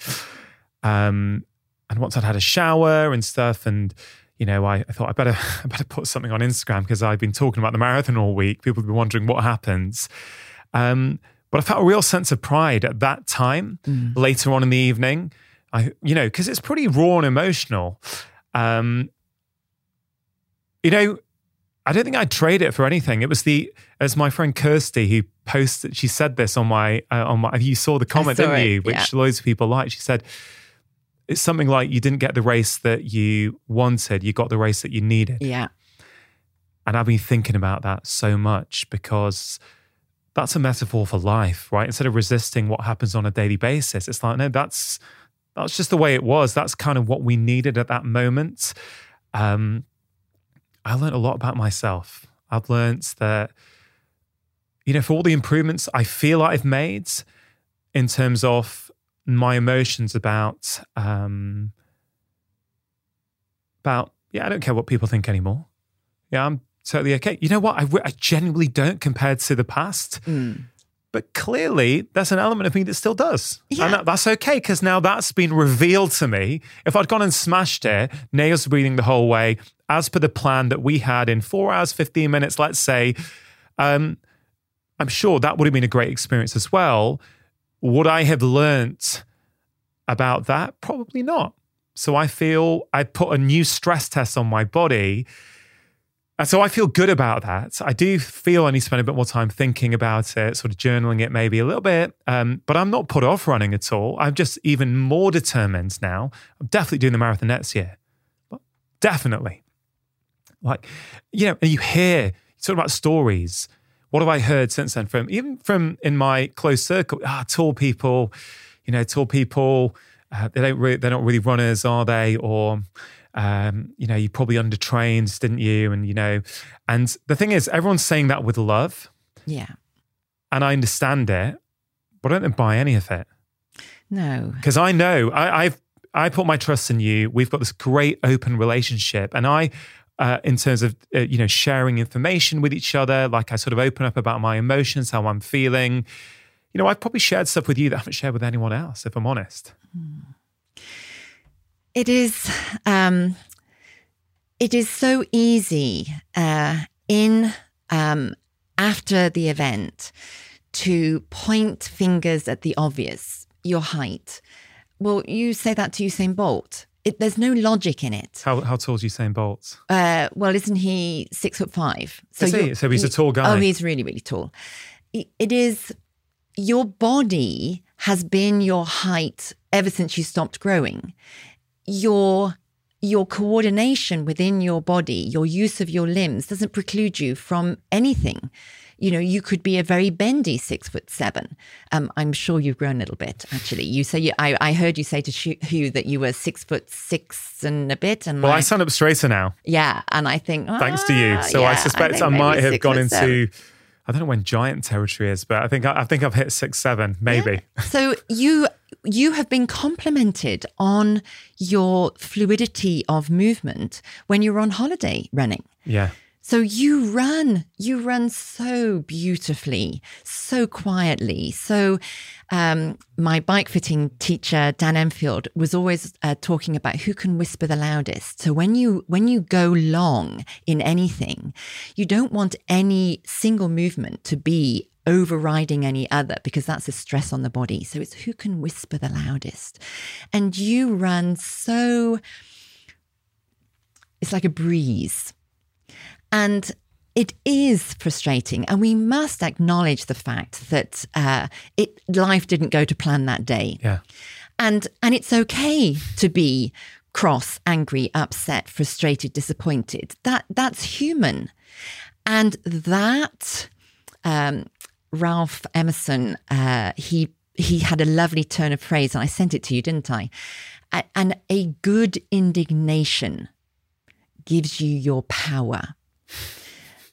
Um, and once I'd had a shower and stuff, and you know, I, I thought I better (laughs) I better put something on Instagram because I've been talking about the marathon all week. People have been wondering what happens. Um, but I felt a real sense of pride at that time. Mm. Later on in the evening, I you know, because it's pretty raw and emotional. Um, you know, I don't think I'd trade it for anything. It was the as my friend Kirsty who posted. She said this on my uh, on my. You saw the comment, saw didn't it, you? Which yeah. loads of people liked. She said it's something like you didn't get the race that you wanted. You got the race that you needed. Yeah. And I've been thinking about that so much because that's a metaphor for life, right? Instead of resisting what happens on a daily basis, it's like no, that's that's just the way it was. That's kind of what we needed at that moment. Um, I learned a lot about myself. I've learned that, you know, for all the improvements I feel I've made in terms of my emotions about, um, about, yeah, I don't care what people think anymore. Yeah, I'm totally okay. You know what? I, I genuinely don't compared to the past. Mm. But clearly, there's an element of me that still does. Yeah. And that, that's okay because now that's been revealed to me. If I'd gone and smashed it, nails breathing the whole way, as per the plan that we had in four hours, 15 minutes, let's say, um, I'm sure that would have been a great experience as well. Would I have learnt about that? Probably not. So I feel I put a new stress test on my body and so I feel good about that. I do feel I need to spend a bit more time thinking about it, sort of journaling it maybe a little bit. Um, but I'm not put off running at all. I'm just even more determined now. I'm definitely doing the marathon next year. Definitely. Like, you know, and you hear, you talk about stories. What have I heard since then from even from in my close circle? Ah, tall people, you know, tall people, uh, they don't really, they're not really runners, are they? Or um, you know, you probably undertrained, didn't you? And, you know, and the thing is, everyone's saying that with love. Yeah. And I understand it, but I don't buy any of it. No. Because I know I, I've, I put my trust in you. We've got this great open relationship, and I. Uh, in terms of uh, you know sharing information with each other, like I sort of open up about my emotions, how I'm feeling. You know, I've probably shared stuff with you that I haven't shared with anyone else, if I'm honest. It is. Um, it is so easy uh, in um, after the event to point fingers at the obvious, your height. Well, you say that to Usain Bolt. It, there's no logic in it. How, how tall is Usain Bolt? Uh, well, isn't he six foot five? So, is he? so he's a tall guy. Oh, he's really, really tall. It is your body has been your height ever since you stopped growing. Your your coordination within your body, your use of your limbs doesn't preclude you from anything you know, you could be a very bendy six foot seven. Um, I'm sure you've grown a little bit, actually. You say, you, I, I heard you say to Hugh that you were six foot six and a bit. And well, I, I stand up straighter now. Yeah. And I think, thanks to you. Ah, So yeah, I suspect I, I might have gone into. Seven. I don't know when giant territory is, but I think I, think I've hit six seven, maybe. Yeah. So you you have been complimented on your fluidity of movement when you're on holiday running. Yeah. So you run, you run so beautifully, so quietly. So um, my bike fitting teacher Dan Enfield was always uh, talking about who can whisper the loudest. So when you when you go long in anything, you don't want any single movement to be overriding any other because that's a stress on the body. So it's who can whisper the loudest. And you run so it's like a breeze and it is frustrating, and we must acknowledge the fact that uh, it life didn't go to plan that day. Yeah, and and it's okay to be cross, angry, upset, frustrated, disappointed. That that's human, and that um, Ralph Emerson uh, he he had a lovely turn of phrase, and I sent it to you, didn't I? And a good indignation gives you your power.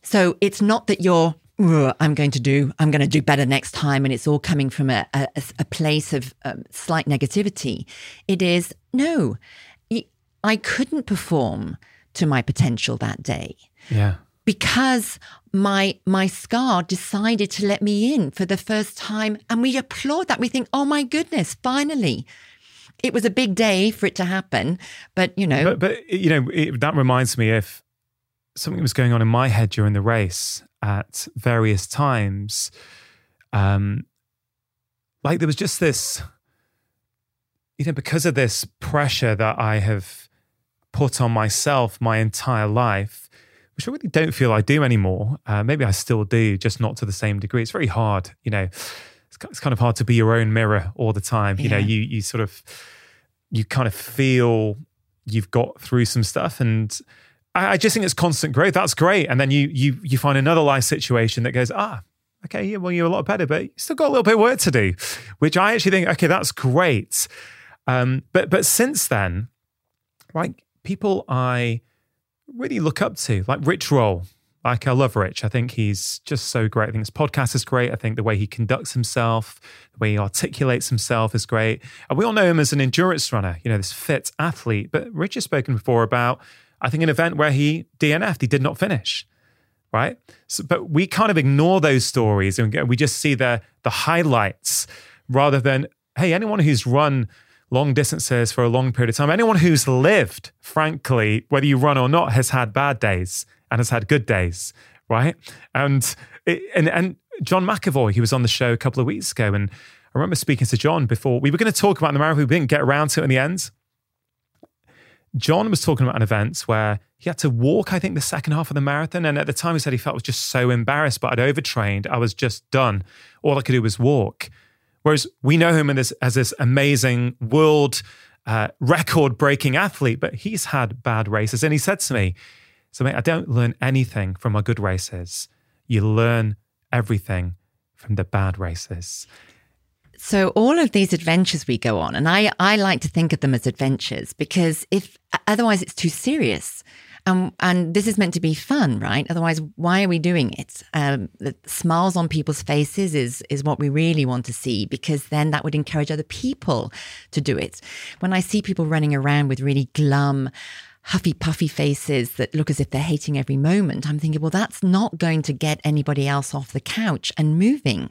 So it's not that you're, I'm going to do, I'm going to do better next time, and it's all coming from a, a, a place of um, slight negativity. It is, no, I couldn't perform to my potential that day. Yeah. Because my my scar decided to let me in for the first time and we applaud that we think oh my goodness finally it was a big day for it to happen but you know but, but you know it, that reminds me if something was going on in my head during the race at various times. Um, like there was just this, you know, because of this pressure that I have put on myself my entire life, which I really don't feel I do anymore. Uh, maybe I still do, just not to the same degree. It's very hard, you know. It's, it's kind of hard to be your own mirror all the time. You yeah. know, you you sort of you kind of feel you've got through some stuff and I, just think it's constant growth. That's great. And then you you you find another life situation that goes, ah, okay, yeah, well, you're a lot better, but you still got a little bit of work to do, which I actually think, okay, that's great. Um, but but since then, like people I really look up to, like Rich Roll. Like I love Rich. I think he's just so great. I think his podcast is great. I think the way he conducts himself, the way he articulates himself is great. And we all know him as an endurance runner, you know, this fit athlete. But Rich has spoken before about I think, an event where he DNF'd, he did not finish, right? So, but we kind of ignore those stories and we just see the the highlights rather than hey, anyone who's run long distances for a long period of time, anyone who's lived, frankly, whether you run or not, has had bad days and has had good days, right? And it, and and John McAvoy, he was on the show a couple of weeks ago, and I remember speaking to John before we were going to talk about the marathon. We didn't get around to it in the end. John was talking about an event where he had to walk, I think, the second half of the marathon. And at the time, he said he felt was just so embarrassed, but I'd overtrained. I was just done. All I could do was walk. Whereas we know him as, as this amazing world uh, record breaking athlete, but he's had bad races. And he said to me, So, mate, I don't learn anything from my good races. You learn everything from the bad races. So all of these adventures we go on, and I, I like to think of them as adventures because if otherwise it's too serious. And and this is meant to be fun, right? Otherwise, why are we doing it? Um, the smiles on people's faces is is what we really want to see because then that would encourage other people to do it. When I see people running around with really glum huffy puffy faces that look as if they're hating every moment, I'm thinking, well, that's not going to get anybody else off the couch and moving.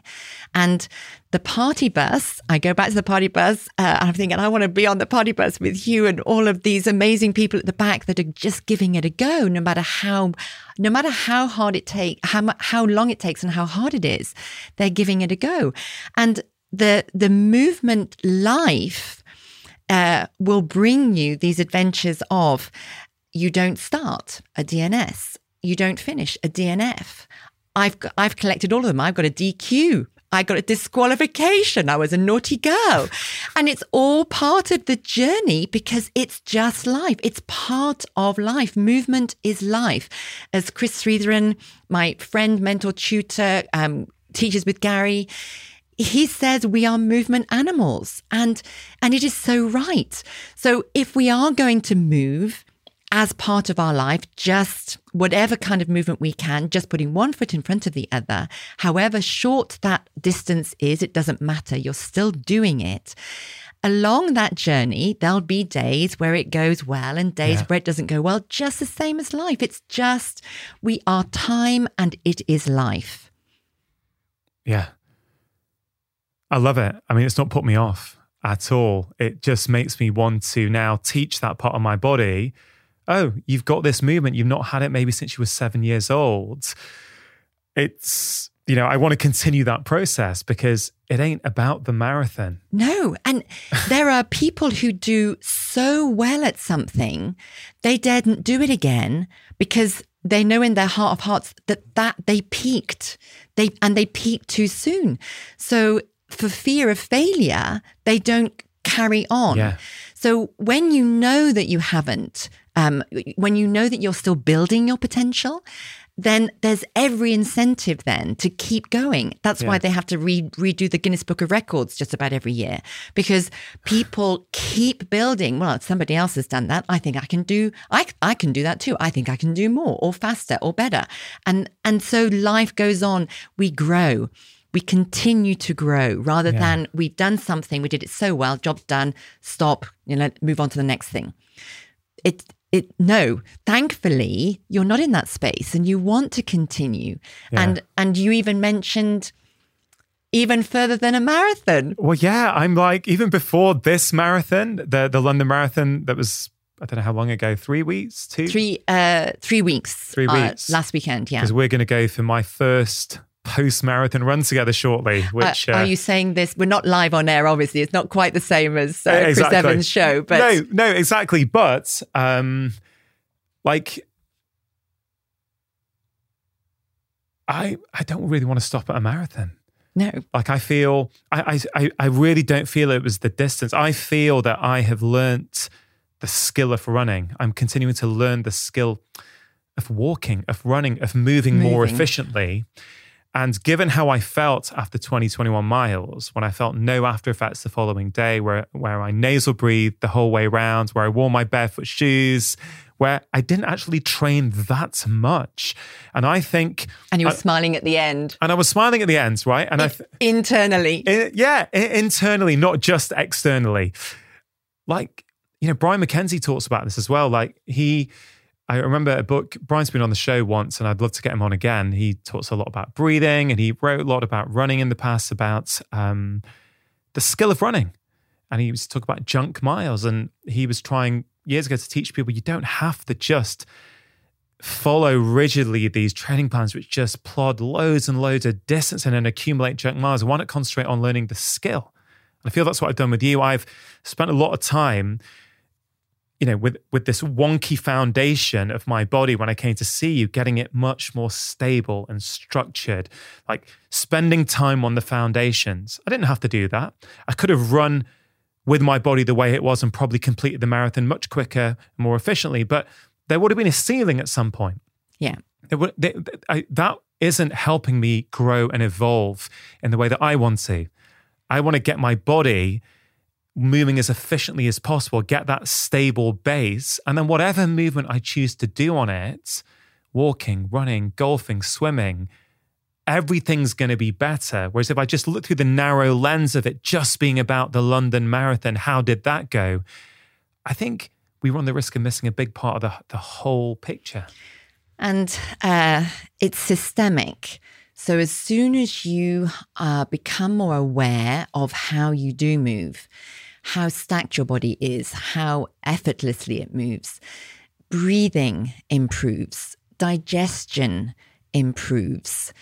And the party bus, I go back to the party bus, uh, I'm thinking, I want to be on the party bus with you and all of these amazing people at the back that are just giving it a go, no matter how, no matter how hard it takes, how, how long it takes and how hard it is, they're giving it a go. And the, the movement life, uh, will bring you these adventures of you don't start a DNS, you don't finish a DNF. I've I've collected all of them. I've got a DQ. I got a disqualification. I was a naughty girl. And it's all part of the journey because it's just life. It's part of life. Movement is life. As Chris Sritharan, my friend, mentor, tutor, um, teaches with Gary, he says we are movement animals and and it is so right. So if we are going to move as part of our life just whatever kind of movement we can just putting one foot in front of the other however short that distance is it doesn't matter you're still doing it. Along that journey there'll be days where it goes well and days yeah. where it doesn't go well just the same as life. It's just we are time and it is life. Yeah I love it. I mean, it's not put me off at all. It just makes me want to now teach that part of my body. Oh, you've got this movement. You've not had it maybe since you were seven years old. It's, you know, I want to continue that process because it ain't about the marathon. No. And (laughs) there are people who do so well at something, they daren't do it again because they know in their heart of hearts that that they peaked they and they peaked too soon so for fear of failure, they don't carry on. Yeah. So when you know that you haven't, um, when you know that you're still building your potential, then there's every incentive then to keep going. That's yeah. why they have to re- redo the Guinness Book of Records just about every year because people keep building. Well, somebody else has done that. I think I can do. I I can do that too. I think I can do more or faster or better. And and so life goes on. We grow we continue to grow rather yeah. than we've done something, we did it so well, job's done, stop, you know, move on to the next thing. It it no, thankfully you're not in that space and you want to continue. Yeah. And and you even mentioned even further than a marathon. Well, yeah, I'm like even before this marathon, the the London Marathon that was I don't know how long ago, three weeks, two, three, uh, three weeks, three uh, weeks uh, last weekend, yeah. Because we're going to go for my first post marathon run together shortly. Which uh, are you saying this? We're not live on air, obviously. It's not quite the same as uh, exactly. Chris Evans' show, but no, no, exactly. But um, like, I I don't really want to stop at a marathon. No, like I feel I I I really don't feel it was the distance. I feel that I have learnt the skill of running. I'm continuing to learn the skill of walking, of running, of moving, moving. more efficiently. And given how I felt after 2021 miles, when I felt no after effects the following day, where, where I nasal breathed the whole way around, where I wore my barefoot shoes, where I didn't actually train that much. And I think. And you were I, smiling at the end. And I was smiling at the end, right? And I. Th- internally. yeah, internally, not just externally. Like, you know, Brian McKenzie talks about this as well. Like, he I remember a book, Brian's been on the show once, and I'd love to get him on again. He talks a lot about breathing and he wrote a lot about running in the past, about um, the skill of running. And he was talking about junk miles. And he was trying years ago to teach people you don't have to just follow rigidly these training plans which just plod loads and loads of distance and then accumulate junk miles. Why not concentrate on learning the skill? And I feel that's what I've done with you. I've spent a lot of time you know, with with this wonky foundation of my body when I came to see you, getting it much more stable and structured, like spending time on the foundations. I didn't have to do that. I could have run with my body the way it was and probably completed the marathon much quicker, more efficiently. But there would have been a ceiling at some point. Yeah, would, they, I, that isn't helping me grow and evolve in the way that I want to. I want to get my body moving as efficiently as possible, get that stable base. And then whatever movement I choose to do on it, walking, running, golfing, swimming, everything's going to be better. Whereas if I just look through the narrow lens of it just being about the London Marathon, how did that go? I think we run the risk of missing a big part of the, the whole picture. And uh, it's systemic. So as soon as you uh, become more aware of how you do move, how stacked your body is, how effortlessly it moves, breathing improves, digestion improves.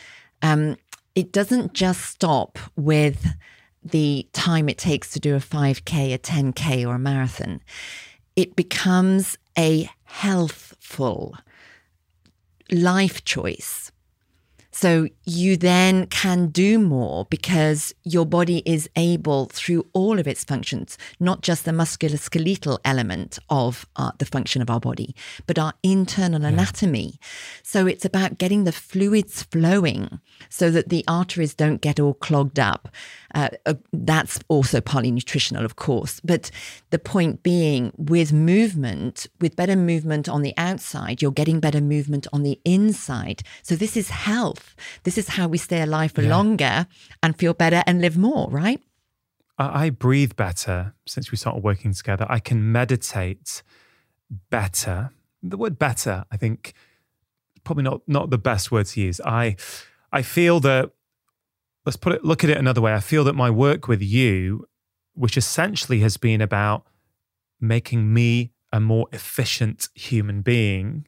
Um, it doesn't just stop with the time it takes to do a 5K, a 10K, or a marathon. It becomes a healthful life choice. So you then can do more because your body is able, through all of its functions, not just the musculoskeletal element of uh, the function of our body, but our internal yeah. anatomy. So it's about getting the fluids flowing so that the arteries don't get all clogged up. Uh, uh, that's also partly nutritional, of course. But the point being, with movement, with better movement on the outside, you're getting better movement on the inside. So this is health. This is how we stay alive for yeah. longer and feel better and live more, right? I breathe better since we started working together. I can meditate better. The word better, I think, probably not not the best word to use. I I feel that let's put it look at it another way. I feel that my work with you, which essentially has been about making me a more efficient human being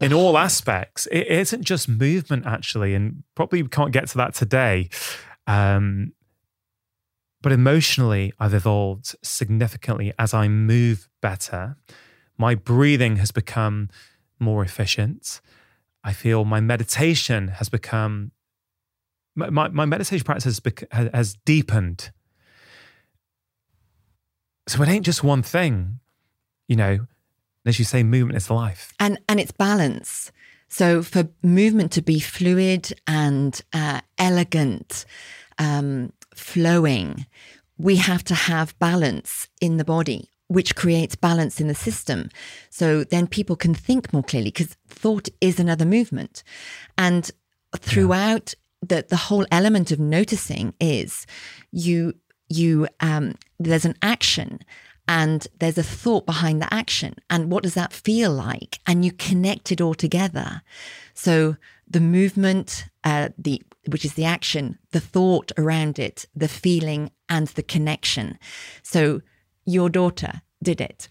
in all (sighs) aspects. It isn't just movement, actually, and probably we can't get to that today. Um, but emotionally, I've evolved significantly as I move better. My breathing has become more efficient. I feel my meditation has become my, my meditation practice has, has deepened. So it ain't just one thing, you know. As you say, movement is life, and and it's balance. So for movement to be fluid and uh, elegant, um, flowing, we have to have balance in the body which creates balance in the system. So then people can think more clearly because thought is another movement. And throughout the, the whole element of noticing is you you um, there's an action and there's a thought behind the action. And what does that feel like? And you connect it all together. So the movement uh, the which is the action the thought around it the feeling and the connection. So your daughter did it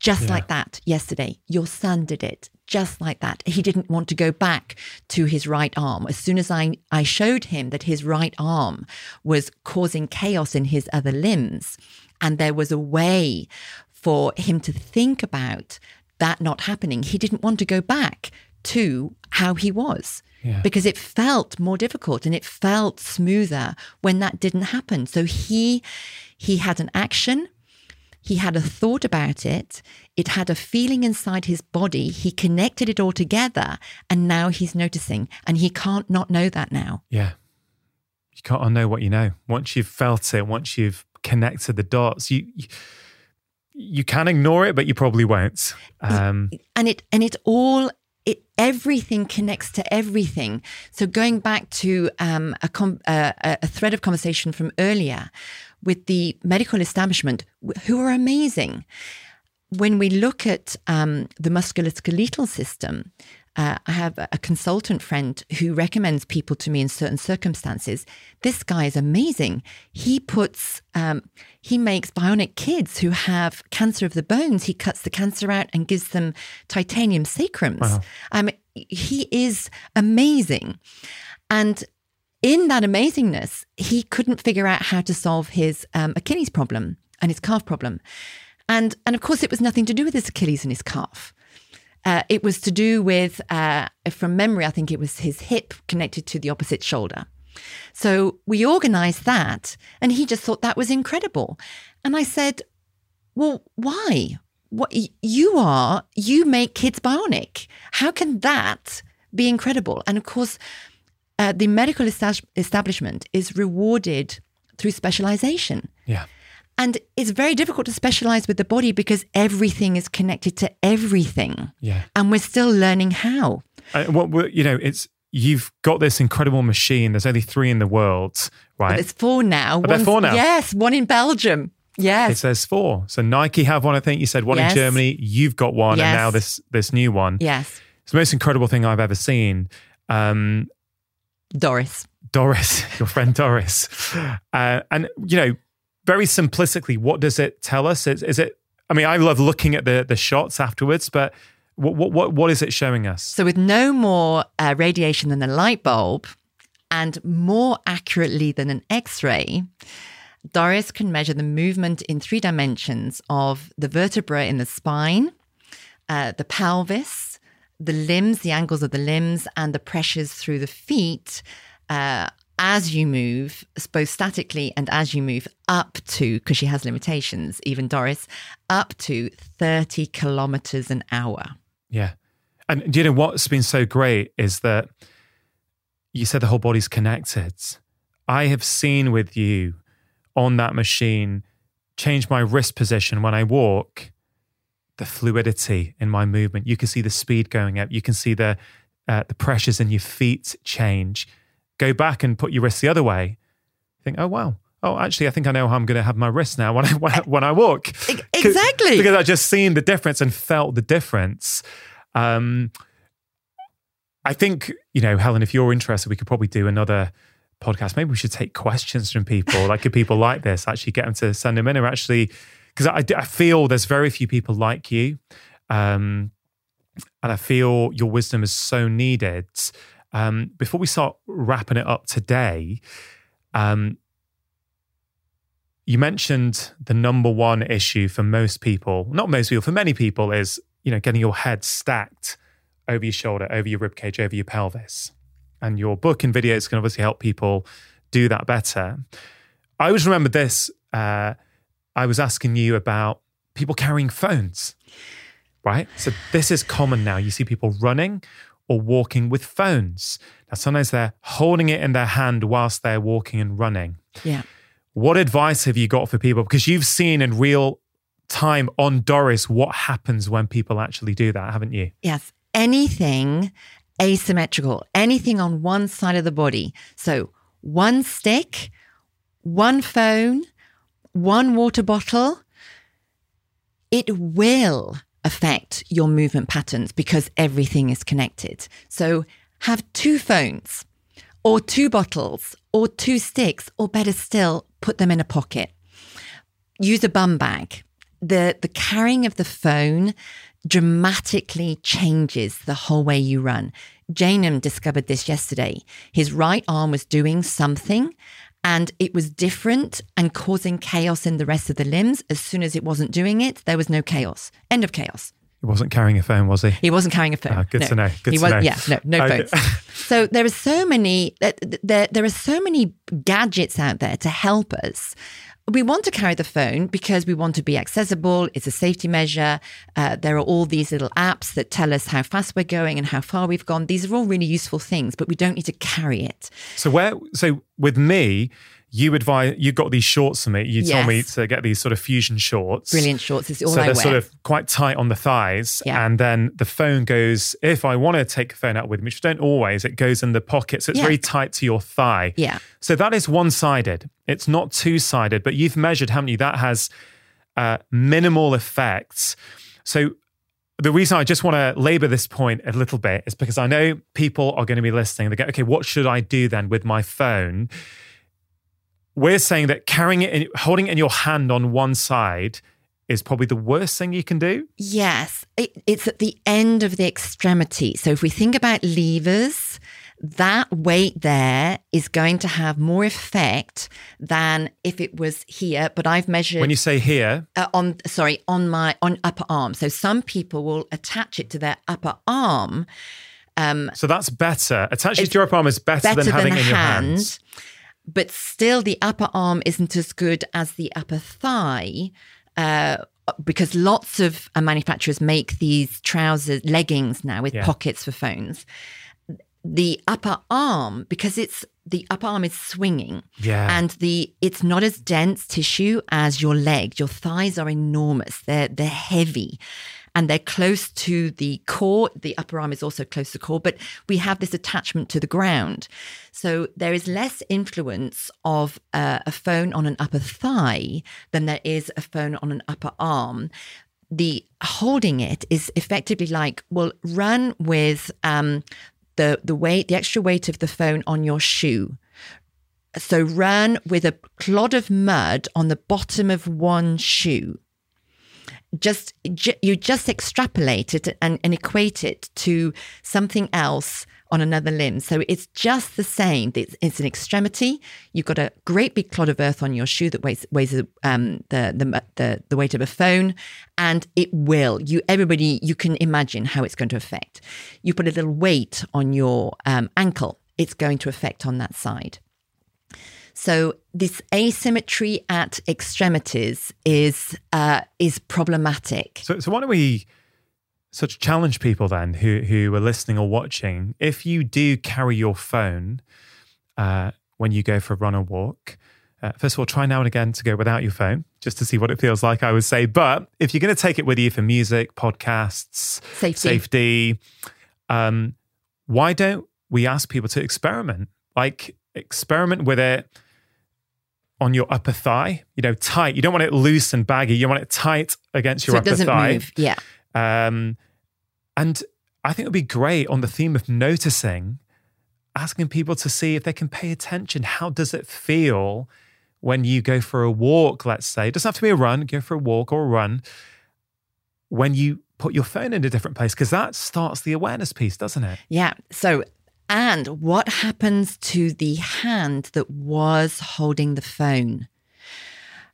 just yeah. like that yesterday. Your son did it just like that. He didn't want to go back to his right arm. As soon as I, I showed him that his right arm was causing chaos in his other limbs, and there was a way for him to think about that not happening, he didn't want to go back to how he was. Yeah. Because it felt more difficult and it felt smoother when that didn't happen. So he he had an action he had a thought about it. It had a feeling inside his body. He connected it all together. And now he's noticing. And he can't not know that now. Yeah. You can't unknow what you know. Once you've felt it, once you've connected the dots, you, you you can ignore it, but you probably won't. Um, and it and it all it everything connects to everything. So going back to um, a, com- uh, a thread of conversation from earlier, with the medical establishment who are amazing. When we look at um, the musculoskeletal system, uh, I have a consultant friend who recommends people to me in certain circumstances. This guy is amazing. He puts, um, he makes bionic kids who have cancer of the bones. He cuts the cancer out and gives them titanium sacrums. Wow. Um, he is amazing. And in that amazingness, he couldn't figure out how to solve his um, Achilles problem and his calf problem. And, and of course, it was nothing to do with his Achilles and his calf. Uh, it was to do with, uh, from memory, I think it was his hip connected to the opposite shoulder. So we organized that, and he just thought that was incredible. And I said, Well, why? What you are, you make kids bionic. How can that be incredible? And of course, uh, the medical establishment is rewarded through specialization. Yeah. And it's very difficult to specialize with the body because everything is connected to everything. Yeah. And we're still learning how. Uh, what you know, it's you've got this incredible machine. There's only three in the world, right? There's four now. there One's- four now? Yes, one in Belgium. Yes. It says four. So Nike have one. I think you said one Yes. in Germany. You've got one, and now this this new one. Yes. It's the most incredible thing I've ever seen. Um, Doris. Doris, (laughs) your friend Doris, uh, and you know, very simplistically, what does it tell us? Is, is it? I mean, I love looking at the the shots afterwards, but what what what, what is it showing us? So, with no more uh, radiation than a light bulb and more accurately than an X ray, Doris can measure the movement in three dimensions of the vertebra in the spine, uh, the pelvis, the limbs, the angles of the limbs, and the pressures through the feet. Uh, as you move, both statically and as you move up to, because she has limitations, even Doris, up to 30 kilometers an hour. Yeah. And you know what's been so great is that you said the whole body's connected. I have seen with you on that machine change my wrist position when I walk, the fluidity in my movement. You can see the speed going up. You can see the uh, the pressures in your feet change. Go back and put your wrist the other way. Think, oh wow. Oh, actually, I think I know how I'm going to have my wrist now when I when I, when I walk. (laughs) Exactly. because I've just seen the difference and felt the difference. Um, I think you know, Helen, if you're interested, we could probably do another podcast. Maybe we should take questions from people. like, if people like this, actually get them to send them in, or actually, because I, I feel there's very few people like you, um, and I feel your wisdom is so needed. Um, before we start wrapping it up today, um, you mentioned the number one issue for most people, not most people, for many people, is you know getting your head stacked over your shoulder, over your ribcage, over your pelvis. And your book and videos can obviously help people do that better. I always remember this. Uh, I was asking you about people carrying phones, right? So this is common now. You see people running or walking with phones. Now, sometimes they're holding it in their hand whilst they're walking and running. yeah. What advice have you got for people? Because you've seen in real time on Doris what happens when people actually do that, haven't you? Yes. Anything asymmetrical, anything on one side of the body. So one stick, one phone, one water bottle, it will affect your movement patterns because everything is connected. So have two phones or two bottles or two sticks, or better still, put them in a pocket. Use a bum bag. The, the carrying of the phone dramatically changes the whole way you run. Janum discovered this yesterday. His right arm was doing something and it was different and causing chaos in the rest of the limbs. As soon as it wasn't doing it, there was no chaos. End of chaos. He wasn't carrying a phone, was he? He wasn't carrying a phone. Ah, good No. to know. Good he to was, know. Yeah, no, no Okay. phones. (laughs) so there are so many there there are so many gadgets out there to help us. We want to carry the phone because we want to be accessible. It's a safety measure. Uh, there are all these little apps that tell us how fast we're going and how far we've gone. These are all really useful things, but we don't need to carry it. So where? So with me, you advise you got these shorts for me. You told me to get these sort of fusion shorts. Brilliant shorts is all so I they're wear. sort of quite tight on the thighs, Yeah. and then the phone goes. If I want to take the phone out with me, which I don't always, it goes in the pocket, so it's Yeah. very tight to your thigh. yeah. So that is one sided. It's not two sided, but you've measured, haven't you? That has uh, minimal effects. So the reason I just want to labor this point a little bit is because I know people are going to be listening. They go, okay, what should I do then with my phone? We're saying that carrying it, in, holding it in your hand on one side is probably the worst thing you can do. Yes, it, it's at the end of the extremity. So if we think about levers, that weight there is going to have more effect than if it was here. But I've measured When you say here, uh, on sorry on my on upper arm. So some people will attach it to their upper arm um, so that's better. Attaching it to your upper arm is better, better than having than it in your hand, hands. But still the upper arm isn't as good as the upper thigh. Uh, because lots of uh, manufacturers make these trousers, leggings now with Yeah. pockets for phones. The upper arm, because it's the upper arm is swinging Yeah. and the it's not as dense tissue as your leg Your thighs are enormous. They're they're heavy and they're close to the core. The upper arm is also close to the core, but we have this attachment to the ground. So there is less influence of uh, a phone on an upper thigh than there is a phone on an upper arm. The holding it is effectively like, well, run with um, the the weight, the extra weight of the phone on your shoe. So run with a clod of mud on the bottom of one shoe. Just ju- you just extrapolate it and, and equate it to something else on another limb. So it's just the same. It's, it's an extremity. You've got a great big clod of earth on your shoe that weighs weighs um, the, the the the weight of a phone, and it will. You everybody you can imagine how it's going to affect. You put a little weight on your um, ankle. It's going to affect on that side. So this asymmetry at extremities is uh, is problematic. So, so why don't we sort of challenge people then who who are listening or watching? If you do carry your phone uh, when you go for a run or walk, uh, first of all, try now and again to go without your phone just to see what it feels like. I would say, but if you're going to take it with you for music, podcasts, Safety. safety, um, why don't we ask people to experiment? Like experiment with it on your upper thigh, you know, tight. You don't want it loose and baggy. You want it tight against your so it upper doesn't thigh. move. Yeah. Um, and I think it would be great on the theme of noticing, asking people to see if they can pay attention. How does it feel when you go for a walk, let's say? It doesn't have to be a run, go for a walk or a run. When you put your phone in a different place, because that starts the awareness piece, doesn't it? Yeah. So, and what happens to the hand that was holding the phone?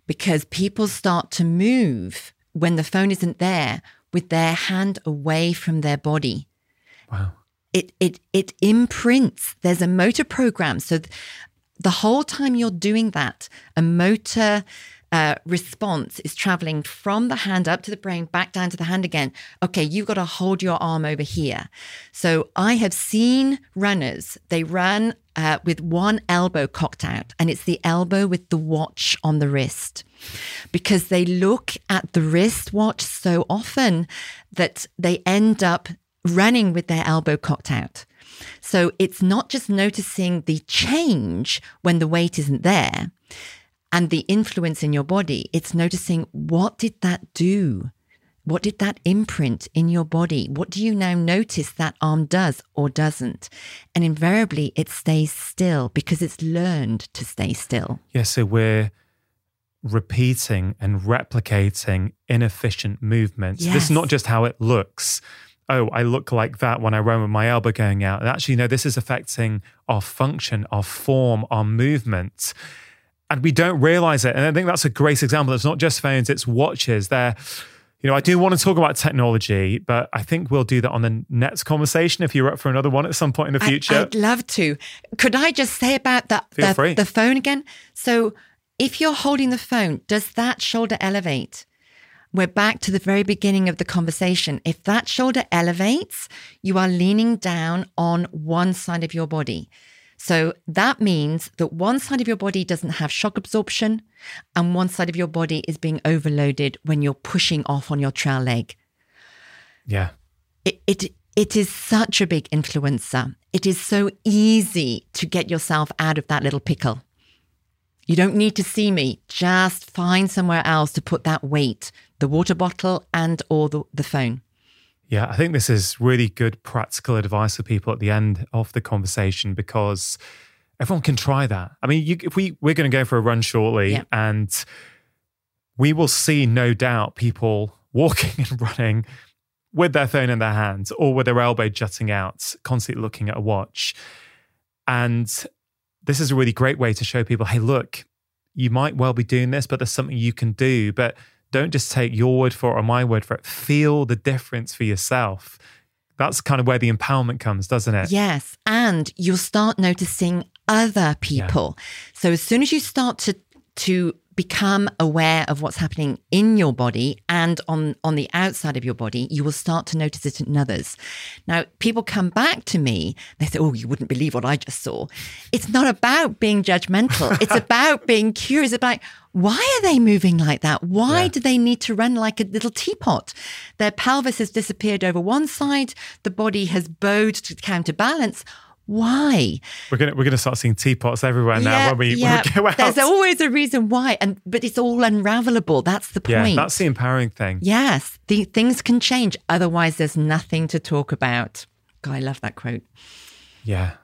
Because people start to move when the phone isn't there with their hand away from their body. Wow. It it it imprints. There's a motor program. So th- the whole time you're doing that, a motor uh, response is traveling from the hand up to the brain, back down to the hand again. Okay, you've got to hold your arm over here. So I have seen runners, they run uh, with one elbow cocked out, and it's the elbow with the watch on the wrist because they look at the wristwatch so often that they end up running with their elbow cocked out. So it's not just noticing the change when the weight isn't there and the influence in your body, it's noticing what did that do? What did that imprint in your body? What do you now notice that arm does or doesn't? And invariably, it stays still because it's learned to stay still. Yeah, so we're repeating and replicating inefficient movements. This is not just how it looks. Oh, I look like that when I run with my elbow going out. And actually, no, this is affecting our function, our form, our movement. And we don't realize it. And I think that's a great example. It's not just phones, it's watches. They're, you know, I do want to talk about technology, but I think we'll do that on the next conversation if you're up for another one at some point in the future. I'd love to. Could I just say about that Feel the, the phone again? So if you're holding the phone, does that shoulder elevate? We're back to the very beginning of the conversation. If that shoulder elevates, you are leaning down on one side of your body. So that means that one side of your body doesn't have shock absorption and one side of your body is being overloaded when you're pushing off on your trail leg yeah. it, it it is such a big influencer. It is so easy to get yourself out of that little pickle. You don't need to see me. Just find somewhere else to put that weight, the water bottle and or the, the phone. Yeah, I think this is really good practical advice for people at the end of the conversation because everyone can try that. I mean, you, if we we're going to go for a run shortly, Yeah. and we will see, no doubt, people walking (laughs) and running with their phone in their hands or with their elbow jutting out, constantly looking at a watch. And this is a really great way to show people, hey, look, you might well be doing this, but there's something you can do. But don't just take your word for it or my word for it. Feel the difference for yourself. That's kind of where the empowerment comes, doesn't it? Yes. And you'll start noticing other people. So as soon as you start to to become aware of what's happening in your body and on, on the outside of your body, you will start to notice it in others. Now, people come back to me, they say, Oh, you wouldn't believe what I just saw. It's not about being judgmental, (laughs) it's about being curious about why are they moving like that? Why yeah. do they need to run like a little teapot? Their pelvis has disappeared over one side, the body has bowed to counterbalance why? We're gonna we're gonna start seeing teapots everywhere now yeah, when we, yeah. when we go out. There's always a reason why, and but it's all unravelable. That's the point. Yeah, that's the empowering thing. Yes, the things can change. Otherwise, there's nothing to talk about. God, I love that quote. Yeah,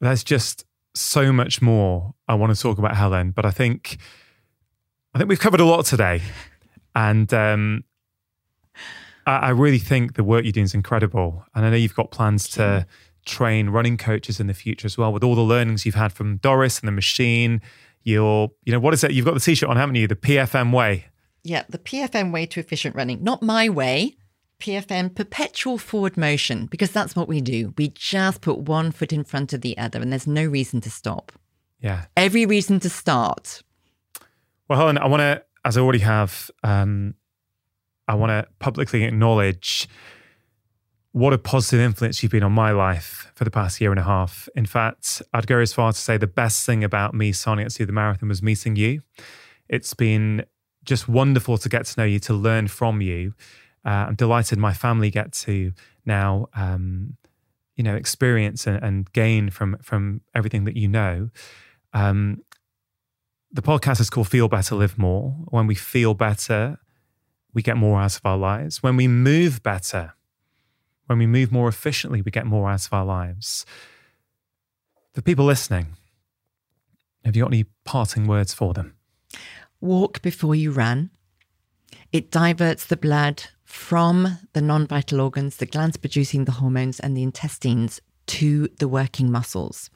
there's just so much more I want to talk about Helen, but I think I think we've covered a lot today, and um, I, really think the work you're doing is incredible. And I know you've got plans to train running coaches in the future as well with all the learnings you've had from Doris and the machine. You're, you know, what is it? You've got the t shirt on, haven't you? The PFM way. Yeah, the PFM way to efficient running. Not my way, PFM, perpetual forward motion, because that's what we do. We just put one foot in front of the other, and there's no reason to stop. Yeah. Every reason to start. Well, Helen, I want to, as I already have, um, I want to publicly acknowledge what a positive influence you've been on my life for the past year and a half. In fact, I'd go as far to say the best thing about me signing up to the marathon was meeting you. It's been just wonderful to get to know you, to learn from you. Uh, I'm delighted my family get to now, um, you know, experience and, and, gain from from everything that you know. Um, the podcast is called Feel Better, Live More. When we feel better, we get more out of our lives. When we move better, when we move more efficiently, we get more out of our lives. For people listening, have you got any parting words for them? Walk before you run. It diverts the blood from the non vital organs, the glands producing the hormones, and the intestines to the working muscles.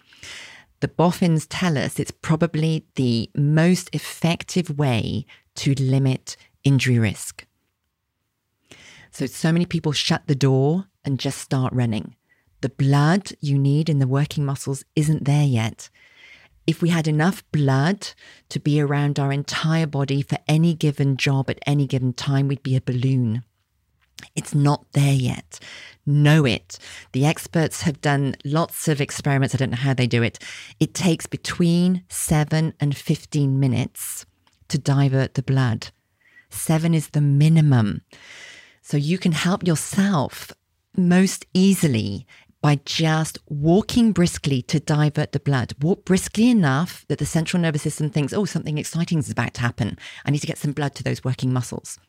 The boffins tell us it's probably the most effective way to limit injury risk. So, so many people shut the door and just start running. The blood you need in the working muscles isn't there yet. If we had enough blood to be around our entire body for any given job at any given time, we'd be a balloon. It's not there yet. Know it. The experts have done lots of experiments. I don't know how they do it. It takes between seven and 15 minutes to divert the blood. Seven is the minimum. So you can help yourself most easily by just walking briskly to divert the blood. Walk briskly enough that the central nervous system thinks, oh, something exciting is about to happen. I need to get some blood to those working muscles.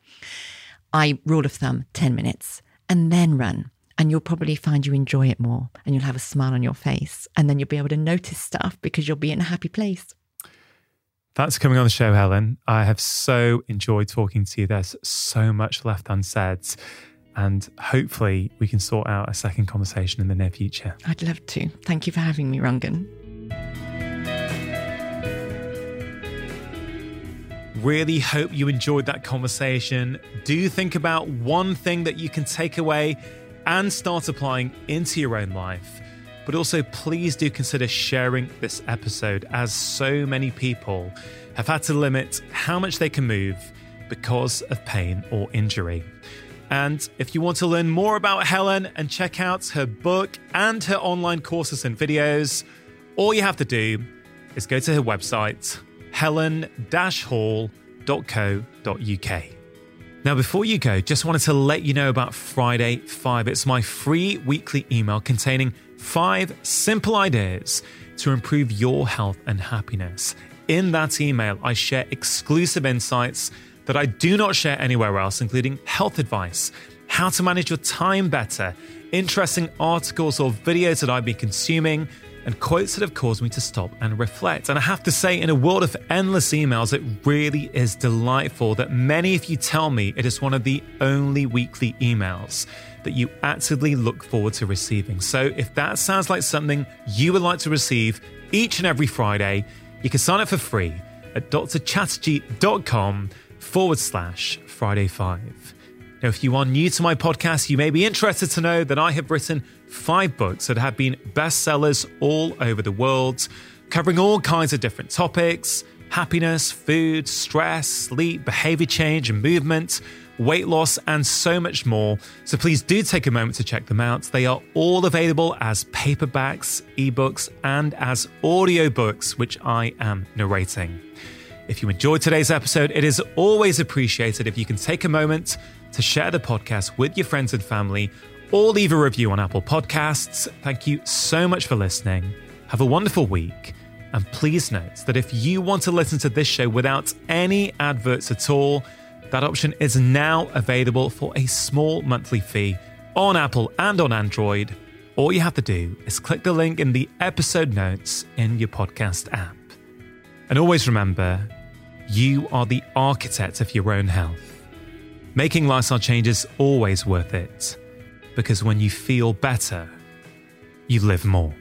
I rule of thumb 10 minutes and then run. And you'll probably find you enjoy it more and you'll have a smile on your face. And then you'll be able to notice stuff because you'll be in a happy place. That's coming on the show, Helen. I have so enjoyed talking to you. There's so much left unsaid. And hopefully, we can sort out a second conversation in the near future. I'd love to. Thank you for having me, Rangan. Really hope you enjoyed that conversation. Do think about one thing that you can take away and start applying into your own life. But also, please do consider sharing this episode as so many people have had to limit how much they can move because of pain or injury. And if you want to learn more about Helen and check out her book and her online courses and videos, all you have to do is go to her website, helen hall.co.uk. Now, before you go, just wanted to let you know about Friday 5. It's my free weekly email containing five simple ideas to improve your health and happiness. In that email, I share exclusive insights that I do not share anywhere else, including health advice, how to manage your time better, interesting articles or videos that I've been consuming and quotes that have caused me to stop and reflect. And I have to say, in a world of endless emails, it really is delightful that many of you tell me it is one of the only weekly emails that you actively look forward to receiving. So if that sounds like something you would like to receive each and every Friday, you can sign up for free at drchatterjee.com forward slash Friday 5. Now, if you are new to my podcast, you may be interested to know that I have written five books that have been bestsellers all over the world covering all kinds of different topics happiness, food, stress, sleep, behavior change and movement, weight loss, and so much more. So please do take a moment to check them out. They are all available as paperbacks, ebooks, and as audiobooks, which I am narrating. If you enjoyed today's episode, it is always appreciated if you can take a moment to share the podcast with your friends and family or leave a review on Apple Podcasts. Thank you so much for listening. Have a wonderful week. And please note that if you want to listen to this show without any adverts at all, that option is now available for a small monthly fee on Apple and on Android. All you have to do is click the link in the episode notes in your podcast app. And always remember, you are the architect of your own health. Making lifestyle changes always worth it because when you feel better, you live more.